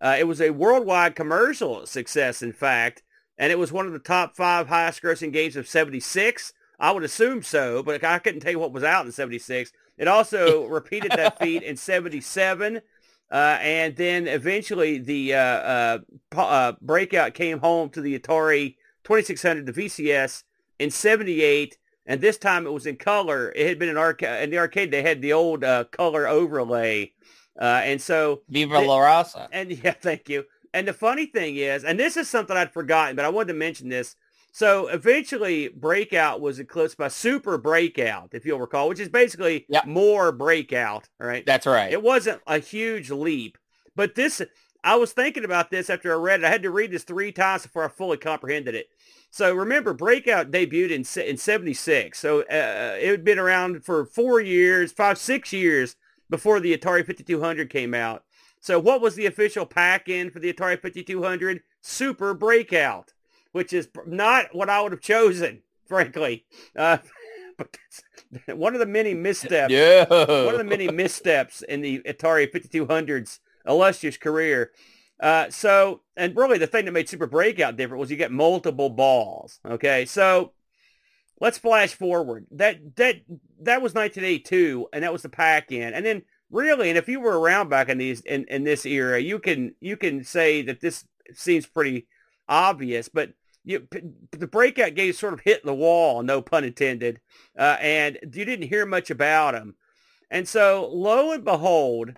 Speaker 1: Uh, it was a worldwide commercial success, in fact and it was one of the top five highest grossing games of 76. I would assume so, but I couldn't tell you what was out in 76. It also repeated that feat in 77. Uh, and then eventually the uh, uh, uh, breakout came home to the Atari 2600, the VCS, in 78. And this time it was in color. It had been an arcade. In the arcade, they had the old uh, color overlay. Uh, and so...
Speaker 2: Viva La Raza.
Speaker 1: And yeah, thank you. And the funny thing is, and this is something I'd forgotten, but I wanted to mention this. So eventually Breakout was eclipsed by Super Breakout, if you'll recall, which is basically
Speaker 2: Yep.
Speaker 1: more Breakout, right?
Speaker 2: That's right.
Speaker 1: It wasn't a huge leap, but this, I was thinking about this after I read it. I had to read this three times before I fully comprehended it. So remember, Breakout debuted in in '76, so uh, it had been around for four years, five, six years before the Atari 5200 came out. So what was the official pack-in for the Atari 5200? Super Breakout, which is not what I would have chosen, frankly. Uh, but that's one of the many missteps
Speaker 2: yeah.
Speaker 1: one of the many missteps in the Atari 5200's illustrious career. Uh, so, and really the thing that made Super Breakout different was you get multiple balls. Okay, so let's flash forward. That that that was 1982, and that was the pack-in, and then really, and if you were around back in these in, in this era, you can you can say that this seems pretty obvious, but you, the breakout game sort of hit the wall, no pun intended, uh, and you didn't hear much about them. And so, lo and behold,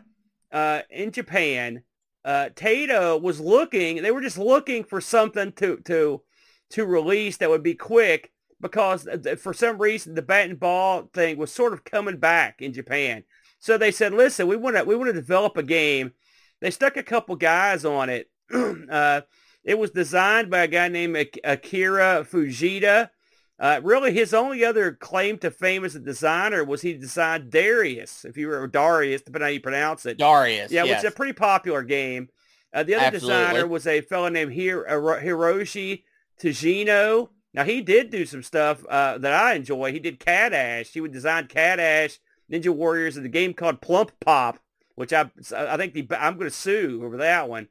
Speaker 1: uh, in Japan, uh, Taito was looking. They were just looking for something to to to release that would be quick because uh, for some reason the bat and ball thing was sort of coming back in Japan. So they said, "Listen, we want to we want to develop a game." They stuck a couple guys on it. uh, it was designed by a guy named Akira Fujita. Uh, really, his only other claim to fame as a designer was he designed Darius, if you were Darius, depending on how you pronounce it.
Speaker 2: Darius.
Speaker 1: Yeah,
Speaker 2: yes.
Speaker 1: which is a pretty popular game. Uh, the other
Speaker 2: Absolutely.
Speaker 1: designer was a fellow named Hir- uh, Hiroshi Tsujino. Now, he did do some stuff uh, that I enjoy. He did Cadash. He would design Cadash, Ninja Warriors, and the game called Plump Pop, which I, I think the, I'm going to sue over that one.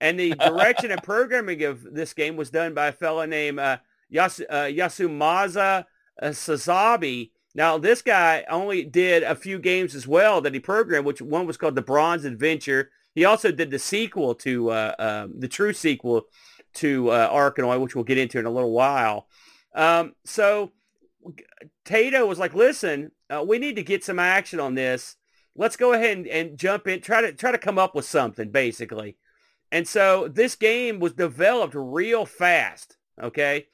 Speaker 1: And the direction and programming of this game was done by a fellow named uh, Yas- uh, Yasumasa uh, Sazabi. Now, this guy only did a few games as well that he programmed, which one was called The Bronze Adventure. He also did the sequel to, uh, um, the true sequel to uh, Arkanoid, which we'll get into in a little while. Um, so Taito was like, listen, uh, we need to get some action on this. Let's go ahead and, and jump in, try to try to come up with something, basically. And so this game was developed real fast. Okay.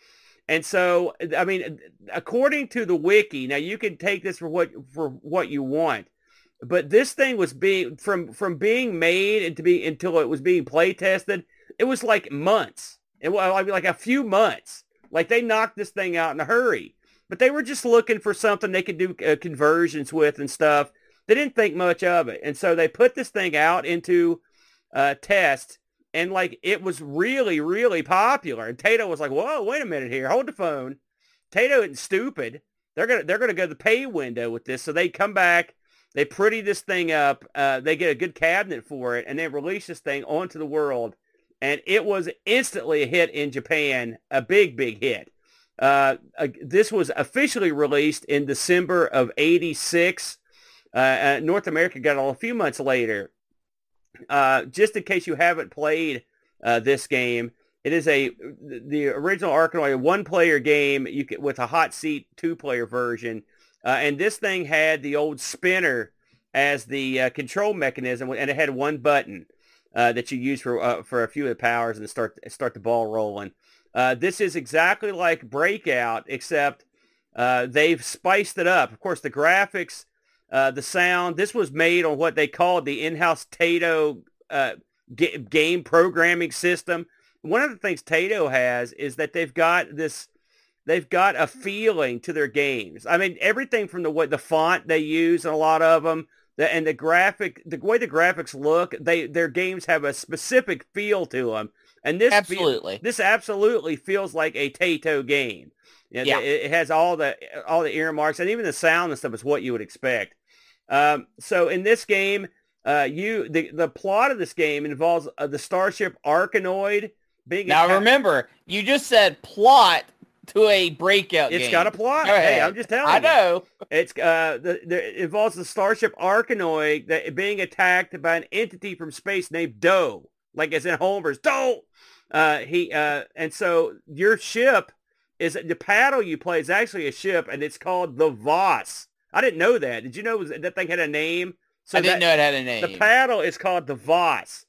Speaker 1: And so, I mean, according to the wiki, now you can take this for what for what you want, but this thing was being from from being made and to be until it was being play tested, it was like months. It was like a few months. Like they knocked this thing out in a hurry, but they were just looking for something they could do uh, conversions with and stuff. They didn't think much of it, and so they put this thing out into uh, test and like it was really, really popular. And Taito was like, "Whoa, wait a minute here, hold the phone." Taito isn't stupid. They're gonna they're gonna go to the pay window with this. So they come back, they pretty this thing up, uh, they get a good cabinet for it, and they release this thing onto the world. And it was instantly a hit in Japan, a big, big hit. Uh, uh, this was officially released in December of '86. Uh, uh, North America got it a few months later. Uh, just in case you haven't played uh, this game, it is a the original Arkanoid one-player game you can, with a hot seat two-player version, uh, and this thing had the old spinner as the uh, control mechanism, and it had one button uh, that you use for for a few of the powers and start start the ball rolling. this is exactly like Breakout, except they've spiced it up. Of course, the graphics uh, the sound. This was made on what they called the in-house Taito uh, g- game programming system. One of the things Taito has is that they've got this. They've got a feeling to their games. I mean, everything from the way the font they use and a lot of them, the, and the graphic, the way the graphics look, they their games have a specific feel to them. And this
Speaker 2: absolutely,
Speaker 1: feel, this absolutely feels like a Taito game. Know, yeah, it, has all the all the earmarks and even the sound and stuff is what you would expect. Um, so in this game, uh, you the the plot of this game involves uh, the starship Arkanoid being.
Speaker 2: Now attacked. remember, you just said plot to a breakout.
Speaker 1: It's
Speaker 2: game.
Speaker 1: got a plot. Hey, I'm just telling
Speaker 2: I
Speaker 1: you.
Speaker 2: know.
Speaker 1: It's uh, the, the, it involves the starship Arkanoid that being attacked by an entity from space named Doh, like it's in Homer's Doe. Uh, he uh, and so your ship is the paddle you play is actually a ship, and it's called the Vaus. I didn't know that. Did you know that thing had a name?
Speaker 2: So I didn't that, know it had a name.
Speaker 1: The paddle is called the Vaus.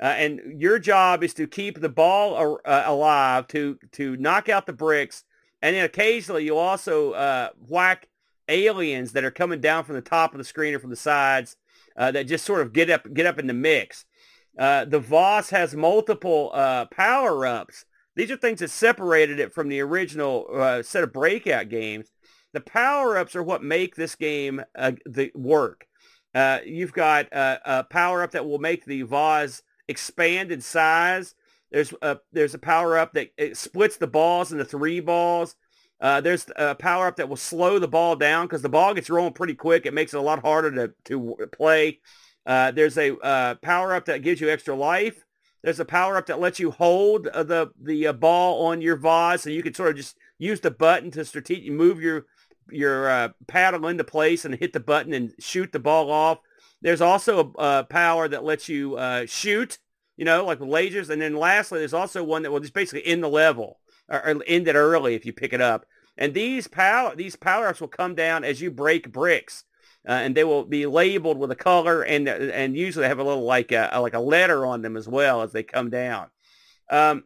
Speaker 1: Uh, and your job is to keep the ball uh, alive, to to knock out the bricks, and then occasionally you'll also uh, whack aliens that are coming down from the top of the screen or from the sides uh, that just sort of get up get up in the mix. Uh, the Vaus has multiple uh, power ups. These are things that separated it from the original set of breakout games. The power-ups are what make this game uh, the work. Uh, you've got uh, a power-up that will make the Vaus expand in size. There's a, there's a power-up that splits the balls into three balls. Uh, there's a power-up that will slow the ball down because the ball gets rolling pretty quick. It makes it a lot harder to, to play. Uh, there's a uh, power-up that gives you extra life. There's a power-up that lets you hold the the ball on your Vaus, so you can sort of just use the button to strategically move your your uh, paddle into place and hit the button and shoot the ball off. There's also a, a power that lets you uh, shoot, you know, like lasers. And then lastly, there's also one that will just basically end the level or, or end it early if you pick it up. And these power these power ups will come down as you break bricks. Uh, and they will be labeled with a color and and usually have a little like a, like a letter on them as well as they come down. Um,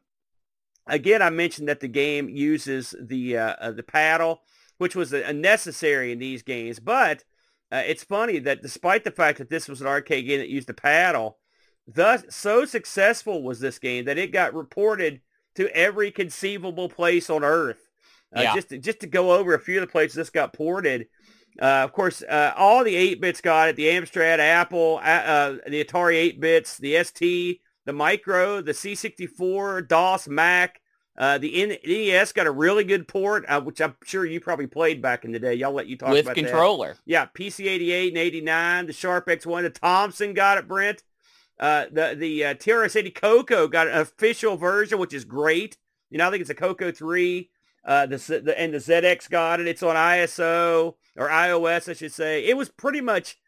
Speaker 1: again, I mentioned that the game uses the uh, uh the paddle which was a, necessary in these games. But uh, it's funny that despite the fact that this was an arcade game that used a paddle, thus so successful was this game that it got reported to every conceivable place on Earth. Uh, yeah. Just to, just to go over a few of the places this got ported. Uh, of course, uh, all the 8-bits got it. The Amstrad, Apple, uh, the Atari 8-bits, the ST, the Micro, the C64, DOS, Mac, uh, the NES got a really good port, uh, which I'm sure you probably played back in the day. Y'all let you talk about that.
Speaker 2: with
Speaker 1: about
Speaker 2: controller.
Speaker 1: That. Yeah, PC 88 and 89. The Sharp X1. The Thomson got it, Brent. Uh, the the uh, TRS-80 Coco got an official version, which is great. You know, I think it's a Coco 3. Uh, the, the and the ZX got it. It's on ISO or iOS, I should say. It was pretty much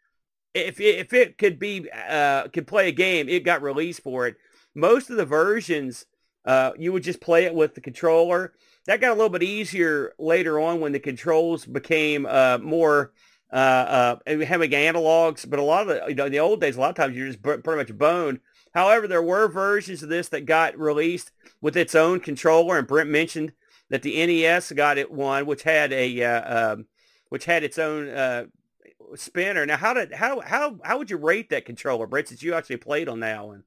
Speaker 1: if it, if it could be uh, could play a game, it got released for it. Most of the versions uh, you would just play it with the controller. That got a little bit easier later on when the controls became uh, more uh, uh, having analogs. But a lot of the, you know, in the old days, a lot of times you're just pretty much bone. However, there were versions of this that got released with its own controller, and Brent mentioned that the NES got it one, which had a uh, um, which had its own uh, spinner. Now, how did how how how would you rate that controller, Brent? Since you actually played on that one.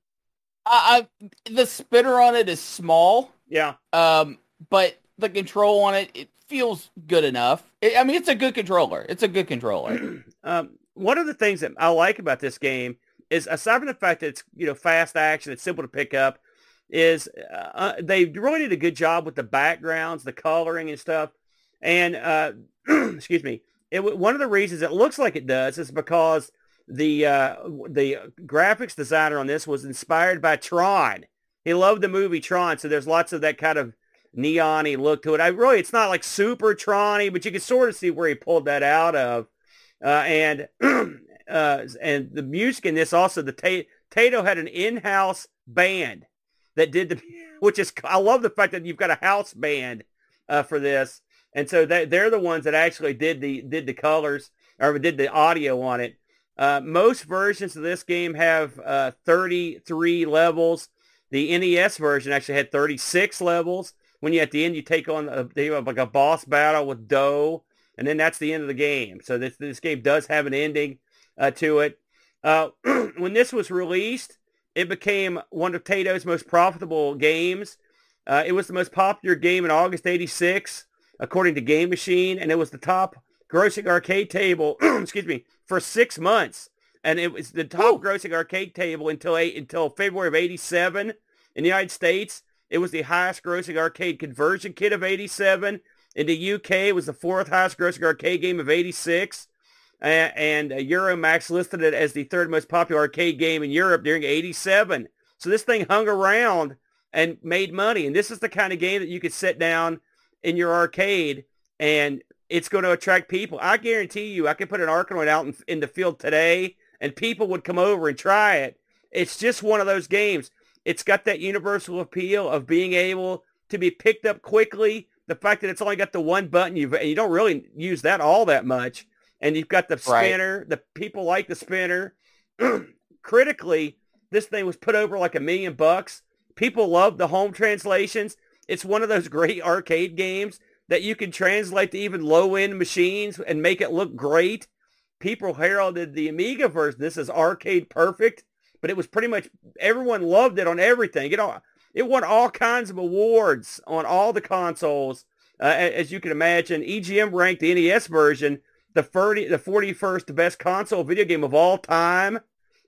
Speaker 2: Uh, the spinner on it is small.
Speaker 1: Yeah.
Speaker 2: Um, but the control on it, it feels good enough. It, I mean, it's a good controller. It's a good controller.
Speaker 1: um, one of the things that I like about this game is, aside from the fact that it's you know fast action, it's simple to pick up, is uh, uh they really did a good job with the backgrounds, the coloring and stuff. And uh, excuse me, it one of the reasons it looks like it does is because the uh, the graphics designer on this was inspired by Tron. He loved the movie Tron, so there's lots of that kind of neon look to it. I really, it's not like super Tron-y, but you can sort of see where he pulled that out of. Uh, and uh, and the music in this also, the Taito had an in-house band that did the, which is I love the fact that you've got a house band uh, for this, and so they, they're the ones that actually did the did the colors or did the audio on it. Uh, most versions of this game have uh, 33 levels. The NES version actually had 36 levels. When you at the end you take on a, they have like a boss battle with Doh, and then that's the end of the game. So this this game does have an ending uh, to it. Uh, when this was released, it became one of Taito's most profitable games. Uh, it was the most popular game in August 86, according to Game Machine, and it was the top grossing arcade table, excuse me, for six months. And it was the top Ooh. grossing arcade table until eight, until February of 87 in the United States. It was the highest grossing arcade conversion kit of 87. In the UK, it was the fourth highest grossing arcade game of 86 and Euromax listed it as the third most popular arcade game in Europe during 87. So this thing hung around and made money. And this is the kind of game that you could sit down in your arcade and it's going to attract people. I guarantee you, I could put an Arkanoid out in, in the field today and people would come over and try it. It's just one of those games. It's got that universal appeal of being able to be picked up quickly. The fact that it's only got the one button, you you don't really use that all that much and you've got the spinner. Right. The people like the spinner. Critically, this thing was put over like a million bucks. People love the home translations. It's one of those great arcade games that you can translate to even low-end machines and make it look great. People heralded the Amiga version. This is arcade perfect, but it was pretty much everyone loved it on everything. You know, it won all kinds of awards on all the consoles, uh, as you can imagine. EGM ranked the NES version the 30, the 41st best console video game of all time,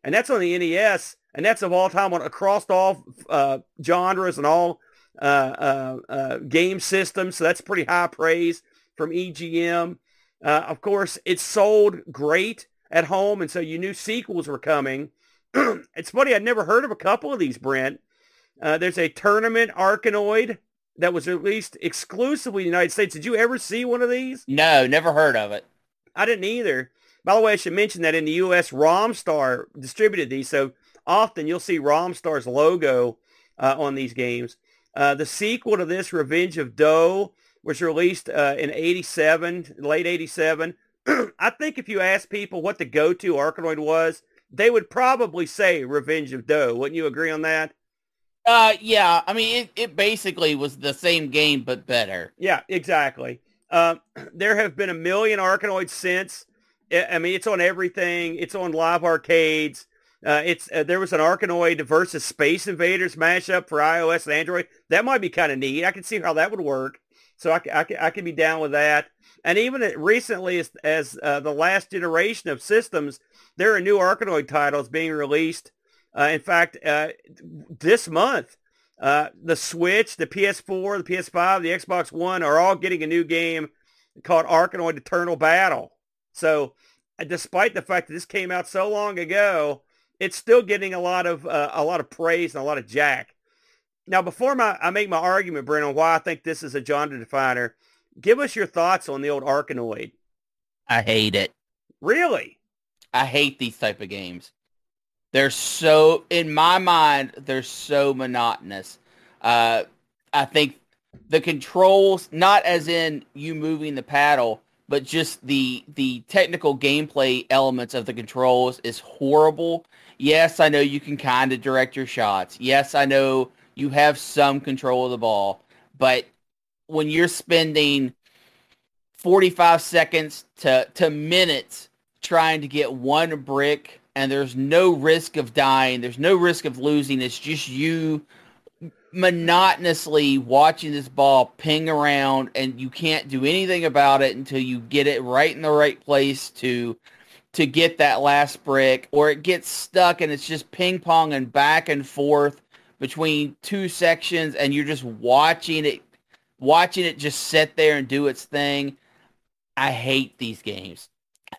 Speaker 1: and that's on the NES, and that's of all time on across all uh, genres and all uh, uh, uh, game systems. So that's pretty high praise from EGM. Uh, of course, it sold great at home, and so you knew sequels were coming. it's funny, I'd never heard of a couple of these, Brent. Uh, there's a tournament Arkanoid that was released exclusively in the United States. Did you ever see one of these?
Speaker 2: No, never heard of it.
Speaker 1: I didn't either. By the way, I should mention that in the U.S., Romstar distributed these, so often you'll see Romstar's logo uh, on these games. Uh, the sequel to this, Revenge of Doh, was released uh, in 87, late 87. I think if you ask people what the go-to Arkanoid was, they would probably say Revenge of Doh. Wouldn't you agree on that?
Speaker 2: Uh, yeah. I mean, it, it basically was the same game, but better.
Speaker 1: Yeah, exactly. Uh, there have been a million Arkanoids since. I mean, it's on everything. It's on live arcades. Uh, it's uh, there was an Arkanoid versus Space Invaders mashup for iOS and Android. That might be kind of neat. I can see how that would work. So I, I, I can be down with that. And even recently, as, as uh, the last generation of systems, there are new Arkanoid titles being released. Uh, in fact, uh, this month, uh, the Switch, the PS4, the PS5, the Xbox One are all getting a new game called Arkanoid Eternal Battle. So uh, despite the fact that this came out so long ago, it's still getting a lot of uh, a lot of praise and a lot of jack. Now, before my, I make my argument, Brent, on why I think this is a genre definer, give us your thoughts on the old Arkanoid.
Speaker 2: I hate it.
Speaker 1: Really?
Speaker 2: I hate these type of games. They're so, in my mind, they're so monotonous. Uh, I think the controls, not as in you moving the paddle, but just the the technical gameplay elements of the controls is horrible. Yes, I know you can kind of direct your shots. Yes, I know you have some control of the ball, but when you're spending 45 seconds to to minutes trying to get one brick and there's no risk of dying, there's no risk of losing, it's just you monotonously watching this ball ping around and you can't do anything about it until you get it right in the right place to to get that last brick or it gets stuck and it's just ping pong and back and forth between two sections and you're just watching it watching it just sit there and do its thing. I hate these games.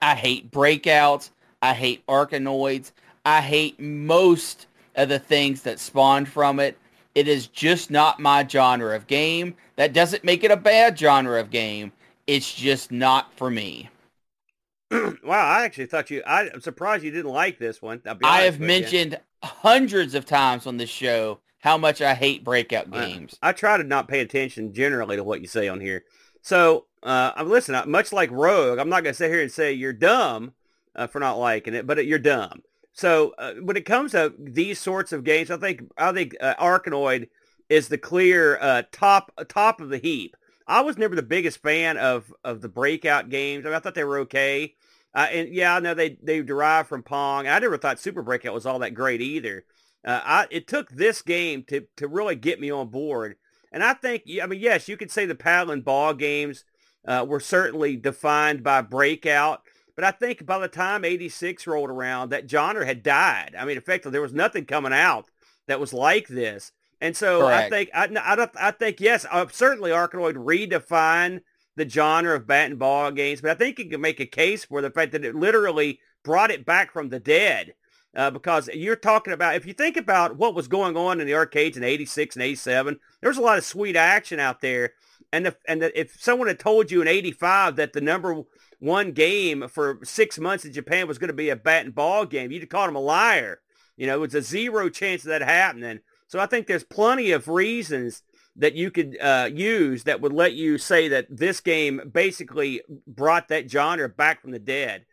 Speaker 2: I hate breakouts. I hate Arkanoids. I hate most of the things that spawned from it. It is just not my genre of game. That doesn't make it a bad genre of game. It's just not for me.
Speaker 1: wow, I actually thought you. I, am surprised you didn't like this one.
Speaker 2: I have mentioned you. hundreds of times on this show how much I hate breakout games.
Speaker 1: I, I, try to not pay attention generally to what you say on here. So, uh, I'm listening. Much like Rogue, I'm not going to sit here and say you're dumb uh, for not liking it, but you're dumb. So uh, when it comes to these sorts of games, I think I think uh, Arkanoid is the clear uh, top top of the heap. I was never the biggest fan of of the breakout games. I, mean, I thought they were okay, uh, and yeah, I know they they derive from Pong. I never thought Super Breakout was all that great either. Uh, I, it took this game to to really get me on board, and I think I mean yes, you could say the paddle and ball games uh, were certainly defined by breakout. But I think by the time 86 rolled around, that genre had died. I mean, effectively, there was nothing coming out that was like this. And so Correct. I think, I, I, I think, yes, uh, certainly Arkanoid redefined the genre of bat and ball games, but I think you can make a case for the fact that it literally brought it back from the dead. Uh, because you're talking about, if you think about what was going on in the arcades in 86 and 87, there was a lot of sweet action out there. And if, and if someone had told you in 85 that the number one game for six months in Japan was going to be a bat and ball game, you'd have called him a liar. You know, it was a zero chance of that happening. So I think there's plenty of reasons that you could uh, use that would let you say that this game basically brought that genre back from the dead.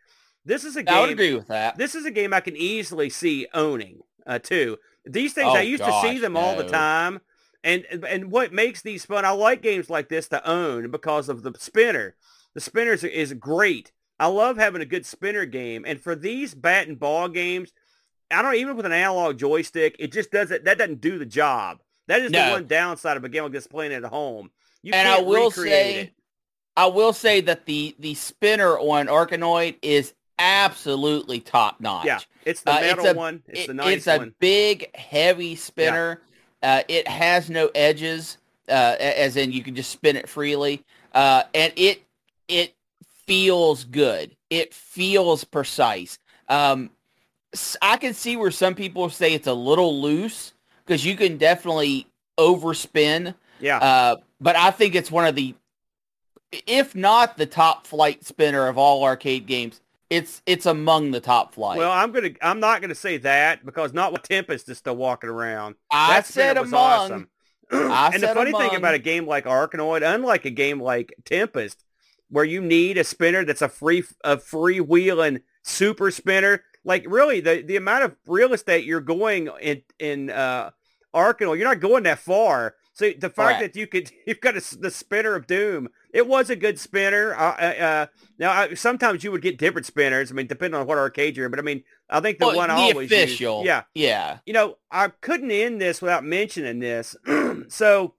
Speaker 1: This is a game. I
Speaker 2: would agree with that.
Speaker 1: This is a game I can easily see owning uh, too. These things oh, I used gosh, to see them no. all the time, and and what makes these fun? I like games like this to own because of the spinner. The spinners is great. I love having a good spinner game. And for these bat and ball games, I don't even with an analog joystick, it just doesn't that doesn't do the job. That is no. the one downside of a game like this playing at home.
Speaker 2: You and I will say it. I will say that the the spinner on Arkanoid is absolutely top notch.
Speaker 1: Yeah, it's the metal uh, it's a, one. It's it, the nice
Speaker 2: It's a
Speaker 1: one.
Speaker 2: big, heavy spinner. Yeah. Uh, it has no edges, uh, as in you can just spin it freely, uh, and it it feels good. It feels precise. Um, I can see where some people say it's a little loose because you can definitely overspin.
Speaker 1: Yeah.
Speaker 2: Uh, but I think it's one of the, if not the top flight spinner of all arcade games, it's it's among the top flight.
Speaker 1: Well, I'm gonna I'm not gonna say that because not with Tempest is still walking around.
Speaker 2: I that said among. Awesome.
Speaker 1: I and the funny among. thing about a game like Arkanoid, unlike a game like Tempest, where you need a spinner that's a free a freewheeling super spinner. Like really, the the amount of real estate you're going in in uh, Arkanoid, you're not going that far. So the fact right. that you could you've got a, the spinner of doom. It was a good spinner. Uh, uh, now I, sometimes you would get different spinners. I mean, depending on what arcade you're in. But I mean, I think the well, one the I always official. Used, yeah,
Speaker 2: yeah.
Speaker 1: You know, I couldn't end this without mentioning this. so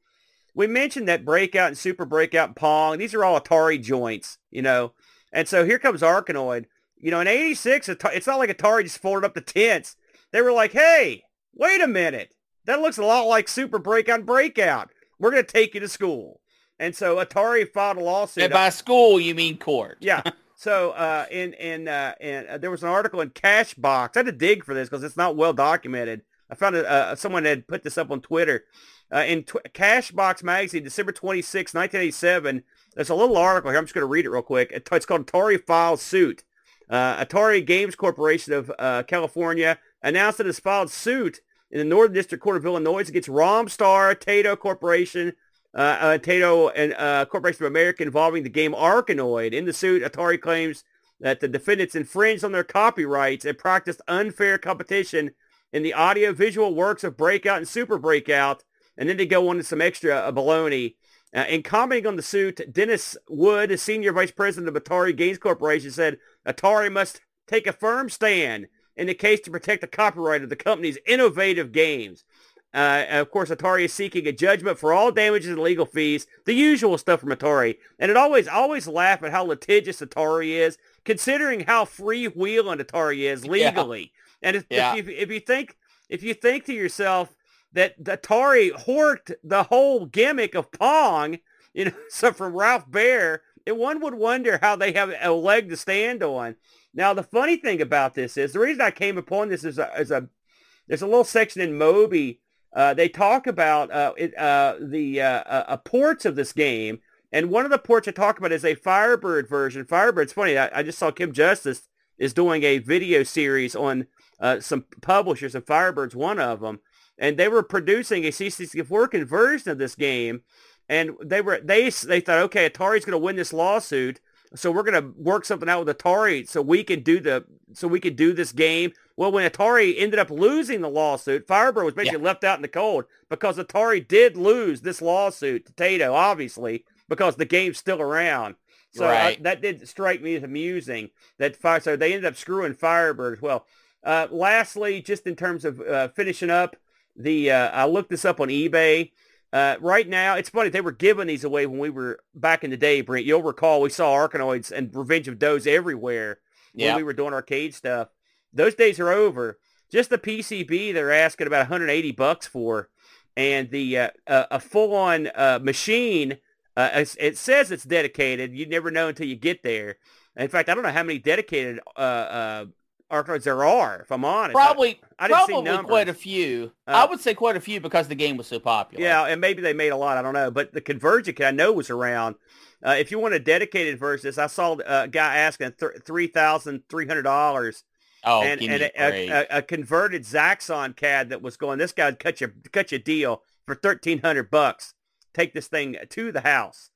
Speaker 1: we mentioned that breakout and super breakout and pong. These are all Atari joints, you know. And so here comes Arkanoid. You know, in 86, it's not like Atari just folded up the tents. They were like, hey, wait a minute. That looks a lot like super breakout and breakout. We're going to take you to school. And so Atari filed a lawsuit.
Speaker 2: And by school, you mean court.
Speaker 1: yeah. So uh, in in uh, in uh, there was an article in Cashbox. I had to dig for this because it's not well documented. I found it. Uh, someone had put this up on Twitter. Uh, in Cashbox Magazine, December 26, 1987, there's a little article here. I'm just going to read it real quick. It's called Atari Files Suit. Uh, Atari Games Corporation of uh, California announced that it has filed suit in the Northern District Court of Illinois against Romstar Taito Corporation uh, uh, Taito and uh, Corporation of America involving the game Arkanoid. In the suit, Atari claims that the defendants infringed on their copyrights and practiced unfair competition in the audio-visual works of Breakout and Super Breakout, and then they go on to some extra uh, baloney. Uh, in commenting on the suit, Dennis Wood, senior vice president of Atari Games Corporation, said Atari must take a firm stand in the case to protect the copyright of the company's innovative games. Uh, of course, Atari is seeking a judgment for all damages and legal fees, the usual stuff from Atari. And it always, always laugh at how litigious Atari is, considering how freewheeling Atari is legally. Yeah. And if, yeah. if, you, if you think, if you think to yourself that Atari horked the whole gimmick of Pong, you know, so from Ralph Baer, and one would wonder how they have a leg to stand on. Now, the funny thing about this is the reason I came upon this is a, is a there's a little section in Moby. Uh, they talk about uh, it, uh, the uh, uh, ports of this game, and one of the ports I talk about is a Firebird version. Firebird's funny. I, I just saw Kim Justice is doing a video series on uh, some publishers, and Firebird's one of them, and they were producing a C64 conversion of this game, and they were they they thought, okay, Atari's going to win this lawsuit, so we're going to work something out with Atari so we can do the so we could do this game. Well, when Atari ended up losing the lawsuit, Firebird was basically yeah. left out in the cold because Atari did lose this lawsuit to Taito, obviously, because the game's still around. So uh, right. I, that did strike me as amusing that fire. So they ended up screwing Firebird as well. Uh, lastly, just in terms of uh, finishing up the, uh, I looked this up on eBay. Uh, right now, it's funny, they were giving these away when we were back in the day, Brent. You'll recall we saw Arkanoids and Revenge of Does everywhere when we were doing arcade stuff. Those days are over. Just the PCB they're asking about 180 bucks for, and the uh, uh, a full-on uh, machine. Uh, it says it's dedicated. You never know until you get there. In fact, I don't know how many dedicated uh, Arkanoids there are, if I'm honest.
Speaker 2: Probably, I, I probably quite a few. Uh, I would say quite a few because the game was so popular.
Speaker 1: Yeah, and maybe they made a lot. I don't know. But the Convergent I know was around. Uh, if you want a dedicated version, I saw a guy asking three thousand three hundred dollars.
Speaker 2: Oh,
Speaker 1: and, and a, a, a, converted Zaxxon CAD that was going. This guy would cut you cut you a deal for thirteen hundred bucks. Take this thing to the house.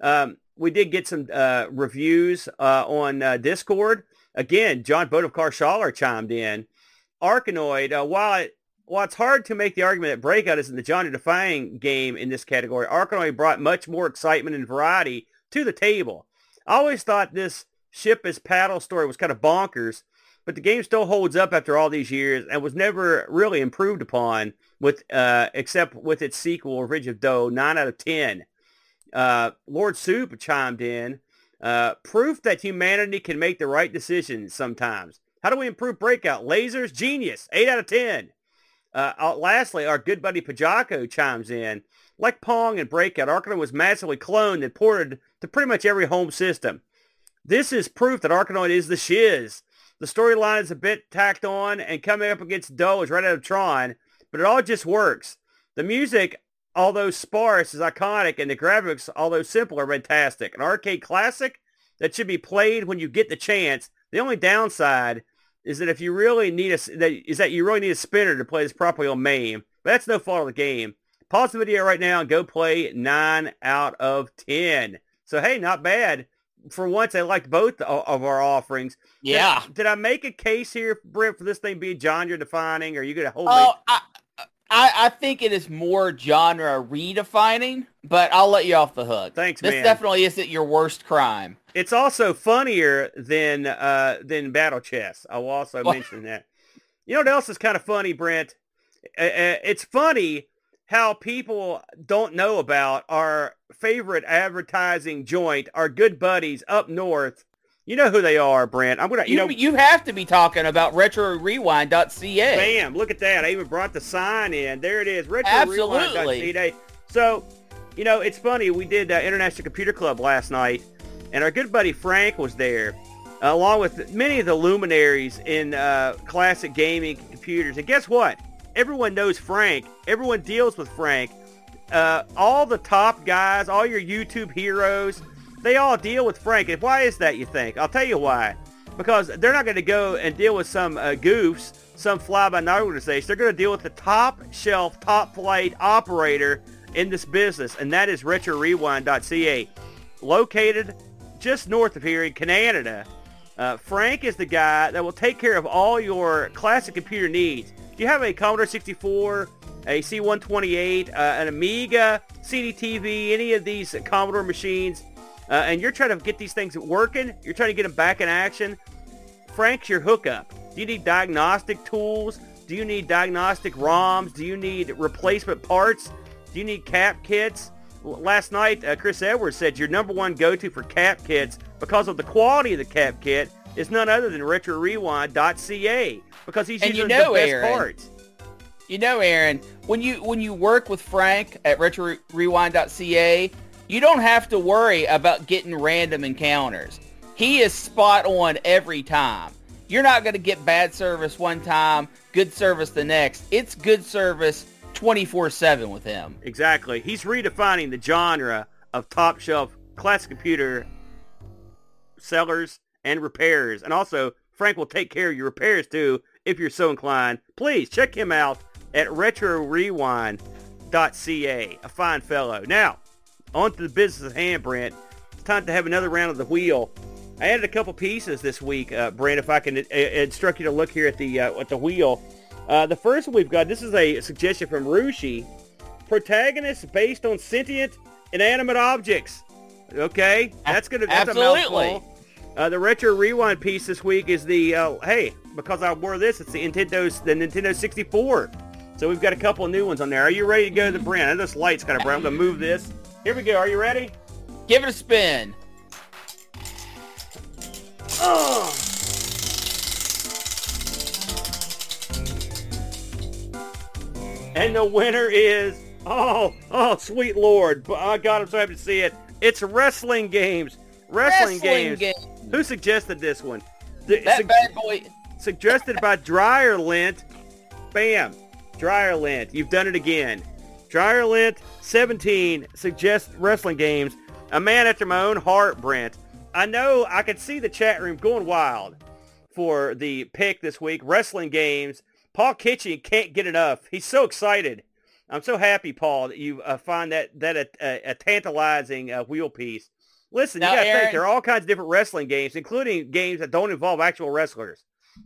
Speaker 1: Um, we did get some uh, reviews uh, on uh, Discord. Again, John Bodovkar Schaller chimed in. Arkanoid, uh, while, it, while it's hard to make the argument that Breakout isn't the Johnny Defying game in this category, Arkanoid brought much more excitement and variety to the table. I always thought this ship as paddle story was kind of bonkers, but the game still holds up after all these years and was never really improved upon with uh, except with its sequel, Ridge of Dough, 9 out of 10. Uh, Lord Soup chimed in. Uh, proof that humanity can make the right decisions sometimes. How do we improve Breakout? Lasers, genius, 8 out of 10. Uh, uh, lastly, our good buddy Pajako chimes in. Like Pong and Breakout, Arkanoid was massively cloned and ported to pretty much every home system. This is proof that Arkanoid is the shiz. The storyline is a bit tacked on, and coming up against Doh is right out of Tron, but it all just works. The music although sparse, is iconic, and the graphics, although simple, are fantastic. An arcade classic that should be played when you get the chance. The only downside is that if you really need a that is that you really need a spinner to play this properly on MAME. But that's no fault of the game. Pause the video right now and go play nine out of ten. So hey, not bad. For once, I liked both of our offerings.
Speaker 2: Yeah.
Speaker 1: Did, did I make a case here, Brent, for this thing being genre defining? Or are you going to hold?
Speaker 2: Oh, I, I, I think it is more genre redefining, but I'll let you off the hook.
Speaker 1: Thanks,
Speaker 2: this
Speaker 1: man.
Speaker 2: This definitely isn't your worst crime.
Speaker 1: It's also funnier than uh, than Battle Chess. I will also mention that. You know what else is kind of funny, Brent? It's funny how people don't know about our favorite advertising joint, our good buddies up north you know who they are, Brent. I'm gonna. You,
Speaker 2: you
Speaker 1: know,
Speaker 2: you have to be talking about RetroRewind.ca.
Speaker 1: Bam! Look at that. I even brought the sign in. There it is. RetroRewind.ca. So, you know, it's funny. We did uh, International Computer Club last night, and our good buddy Frank was there, uh, along with many of the luminaries in uh, classic gaming computers. And guess what? Everyone knows Frank. Everyone deals with Frank. Uh, all the top guys, all your YouTube heroes they all deal with Frank. Why is that, you think? I'll tell you why. Because they're not going to go and deal with some uh, goofs, some fly-by-night organization. They're going to deal with the top shelf, top flight operator in this business, and that is RetroRewind.ca, located just north of here in Canada. Uh, Frank is the guy that will take care of all your classic computer needs. Do you have a Commodore 64, a C128, uh, an Amiga, CDTV, any of these Commodore machines, uh, and you're trying to get these things working, you're trying to get them back in action, Frank's your hookup. Do you need diagnostic tools? Do you need diagnostic ROMs? Do you need replacement parts? Do you need cap kits? Last night, uh, Chris Edwards said your number one go-to for cap kits because of the quality of the cap kit is none other than RetroRewind.ca because he's
Speaker 2: And
Speaker 1: using
Speaker 2: you know,
Speaker 1: the best
Speaker 2: Aaron,
Speaker 1: parts.
Speaker 2: You know, Aaron, when you when you work with Frank at RetroRewind.ca, you don't have to worry about getting random encounters. He is spot on every time. You're not going to get bad service one time, good service the next. It's good service 24/7 with him.
Speaker 1: Exactly. He's redefining the genre of top shelf classic computer sellers and repairers. And also, Frank will take care of your repairs too if you're so inclined. Please check him out at retrorewind.ca. A fine fellow. Now, on to the business at hand, Brent. It's time to have another round of the wheel. I added a couple pieces this week, uh, Brent, if I can uh, instruct you to look here at the uh, at the wheel. Uh, the first one we've got, this is a suggestion from Rushi. Protagonists based on sentient inanimate objects. Okay, that's gonna that's
Speaker 2: Absolutely.
Speaker 1: a mouthful. Uh, the retro rewind piece this week is the uh, hey because I wore this it's the Nintendo's the Nintendo 64. So we've got a couple of new ones on there. Are you ready to go to the brand? I know this light's kind of bright. I'm gonna move this. Here we go. Are you ready?
Speaker 2: Give it a spin.
Speaker 1: Oh. And the winner is oh oh sweet lord! Oh God, I'm so happy to see it. It's wrestling games. Wrestling, games.
Speaker 2: game.
Speaker 1: Who suggested this one?
Speaker 2: That
Speaker 1: sug-
Speaker 2: bad boy.
Speaker 1: suggested by Dryer Lint. Bam. Dryer Lint. You've done it again. Dryer Lint 17 suggests wrestling games. A man after my own heart, Brent. I know I could see the chat room going wild for the pick this week. Wrestling games. Paul Kitchen can't get enough. He's so excited. I'm so happy, Paul, that you uh, find that that a, a, a tantalizing uh, wheel piece. Listen,
Speaker 2: Now,
Speaker 1: you got to think there are all kinds of different wrestling games, including games that don't involve actual wrestlers.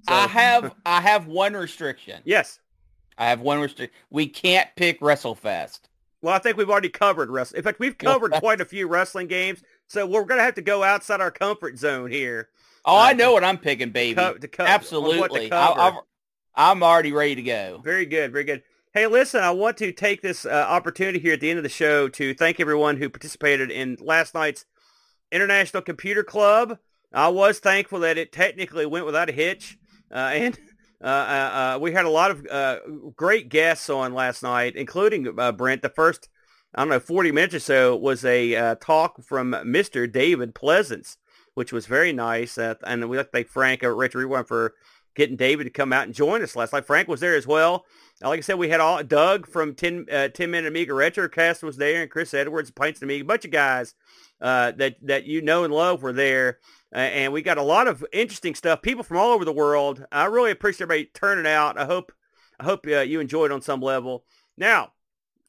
Speaker 1: So-
Speaker 2: I have I have one restriction.
Speaker 1: Yes.
Speaker 2: I have one restriction. We can't pick WrestleFest.
Speaker 1: Well, I think we've already covered wrestling. In fact, we've covered quite a few wrestling games, so we're going to have to go outside our comfort zone here.
Speaker 2: Oh,
Speaker 1: Uh,
Speaker 2: I know what I'm picking, baby.
Speaker 1: co- co- on what to
Speaker 2: Absolutely. I, am already ready to go.
Speaker 1: Very good, very good. Hey, listen, I want to take this uh, opportunity here at the end of the show to thank everyone who participated in last night's International Computer Club. I was thankful that it technically went without a hitch, uh, and uh, uh, uh, we had a lot of uh, great guests on last night, including uh, Brent. The first, I don't know, 40 minutes or so was a talk from Mr. David Pleasance, which was very nice, and we like to thank Frank at Retro Rewind for getting David to come out and join us last night. Frank was there as well. Like I said, we had all Doug from 10, uh, 10 Minute Amiga Retrocast was there, and Chris Edwards, Pints and Amiga, a bunch of guys uh, that that you know and love were there, uh, and we got a lot of interesting stuff. People from all over the world. I really appreciate everybody turning out. I hope I hope uh, you enjoyed on some level. Now,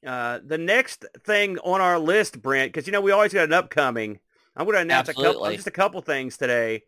Speaker 1: uh, the next thing on our list, Brent, because you know we always got an upcoming. I'm going to announce a couple, just a couple things today.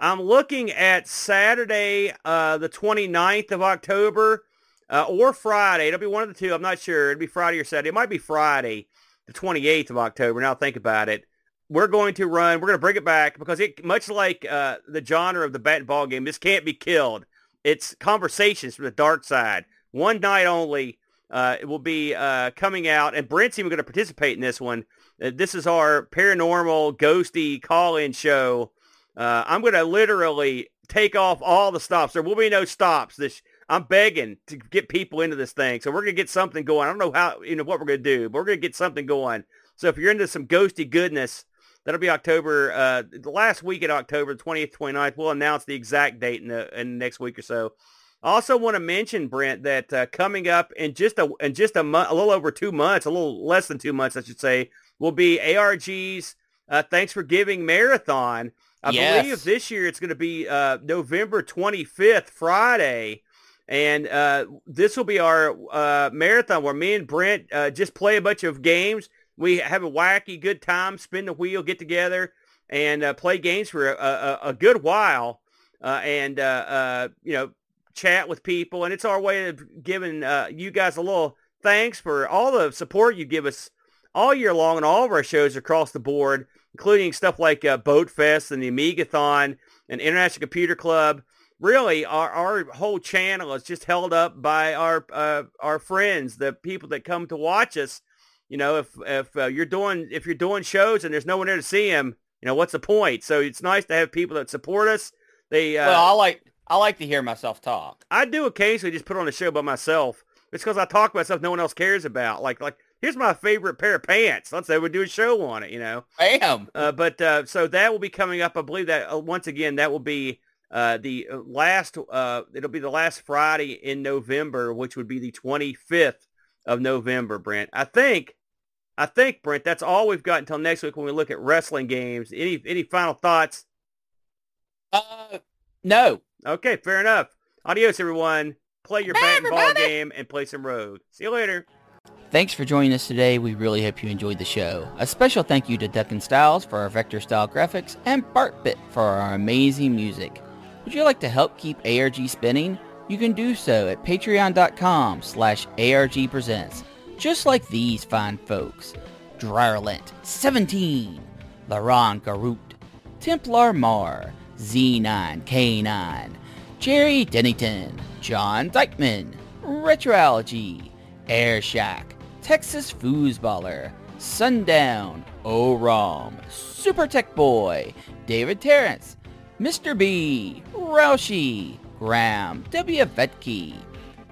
Speaker 1: I'm looking at Saturday, uh, the 29th of October, uh, or Friday. It'll be one of the two. I'm not sure. It'll be Friday or Saturday. It might be Friday, the 28th of October. Now think about it. We're going to run. We're going to bring it back because it, much like uh, the genre of the bat ball game, this can't be killed. It's conversations from the dark side. One night only. Uh, it will be uh, coming out, and Brent's even going to participate in this one. Uh, this is our paranormal, ghosty call-in show. Uh, I'm going to literally take off all the stops. There will be no stops. This I'm begging to get people into this thing. So we're going to get something going. I don't know how, you know, what we're going to do, but we're going to get something going. So if you're into some ghosty goodness, that'll be October, uh, the last week in October, the 20th, 29th. We'll announce the exact date in the, in the next week or so. I also want to mention, Brent, that uh, coming up in just a in just a month, a little over two months, a little less than two months, I should say, will be ARG's uh, Thanks for Giving Marathon. I
Speaker 2: Yes.
Speaker 1: believe this year it's going to be uh, November 25th, Friday. And uh, this will be our uh, marathon where me and Brent uh, just play a bunch of games. We have a wacky good time, spin the wheel, get together, and uh, play games for a, a, a good while, uh, and uh, you know chat with people. And it's our way of giving you guys a little thanks for all the support you give us all year long and all of our shows across the board, including stuff like Boat Fest and the Amigathon and International Computer Club really our, our whole channel is just held up by our uh, our friends, the people that come to watch us. You know, if if uh, you're doing if you're doing shows and there's no one there to see them, you know, what's the point? So it's nice to have people that support us. They uh,
Speaker 2: well, I like I like to hear myself talk.
Speaker 1: I do occasionally just put on a show by myself. It's because I talk about stuff no one else cares about. Like like here's my favorite pair of pants. Let's say we do a show on it. You know,
Speaker 2: bam.
Speaker 1: Uh, but uh, so that will be coming up. I believe that uh, once again that will be uh, the uh, last, uh, it'll be the last Friday in November, which would be the 25th of November, Brent. I think, I think, Brent, that's all we've got until next week when we look at wrestling games. Any, any final thoughts?
Speaker 2: Uh, no.
Speaker 1: Okay, fair enough. Adios, everyone. Play your bat and ball game and play some road. See you later.
Speaker 2: Thanks for joining us today. We really hope you enjoyed the show. A special thank you to Duncan Styles for our vector style graphics and Bartbit for our amazing music. Would you like to help keep ARG spinning? You can do so at patreon.com slash argpresents, just like these fine folks. Dryer Lint 17, Laron Garut, Templar Mar, Z9K9, Jerry Dennington, John Dykeman, Retroalgy, Air Shack, Texas Foosballer, Sundown, O-Rom, Super Tech Boy, David Terrence, Mr. B, Roushi, Graham, W. Vetke,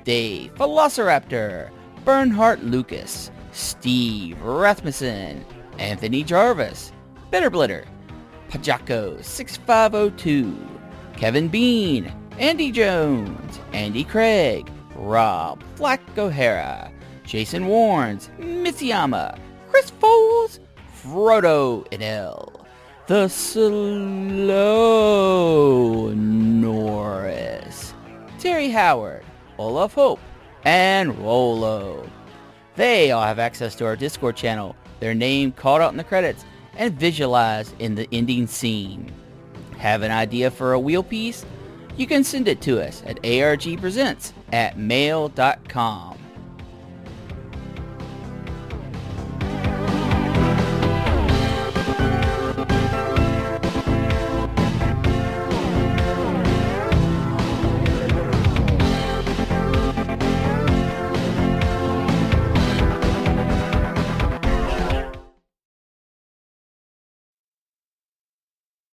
Speaker 2: Dave, Velociraptor, Bernhardt Lucas, Steve Rathmussen, Anthony Jarvis, Bitterblitter, Pajako 6502, Kevin Bean, Andy Jones, Andy Craig, Rob Black O'Hara, Jason Warnes, Mitsuyama, Chris Foles, Frodo Inel, the slow Norris, Terry Howard, Olaf Hope, and Rolo. They all have access to our Discord channel, their name called out in the credits, and visualized in the ending scene. Have an idea for a wheel piece? You can send it to us at argpresents at mail.com.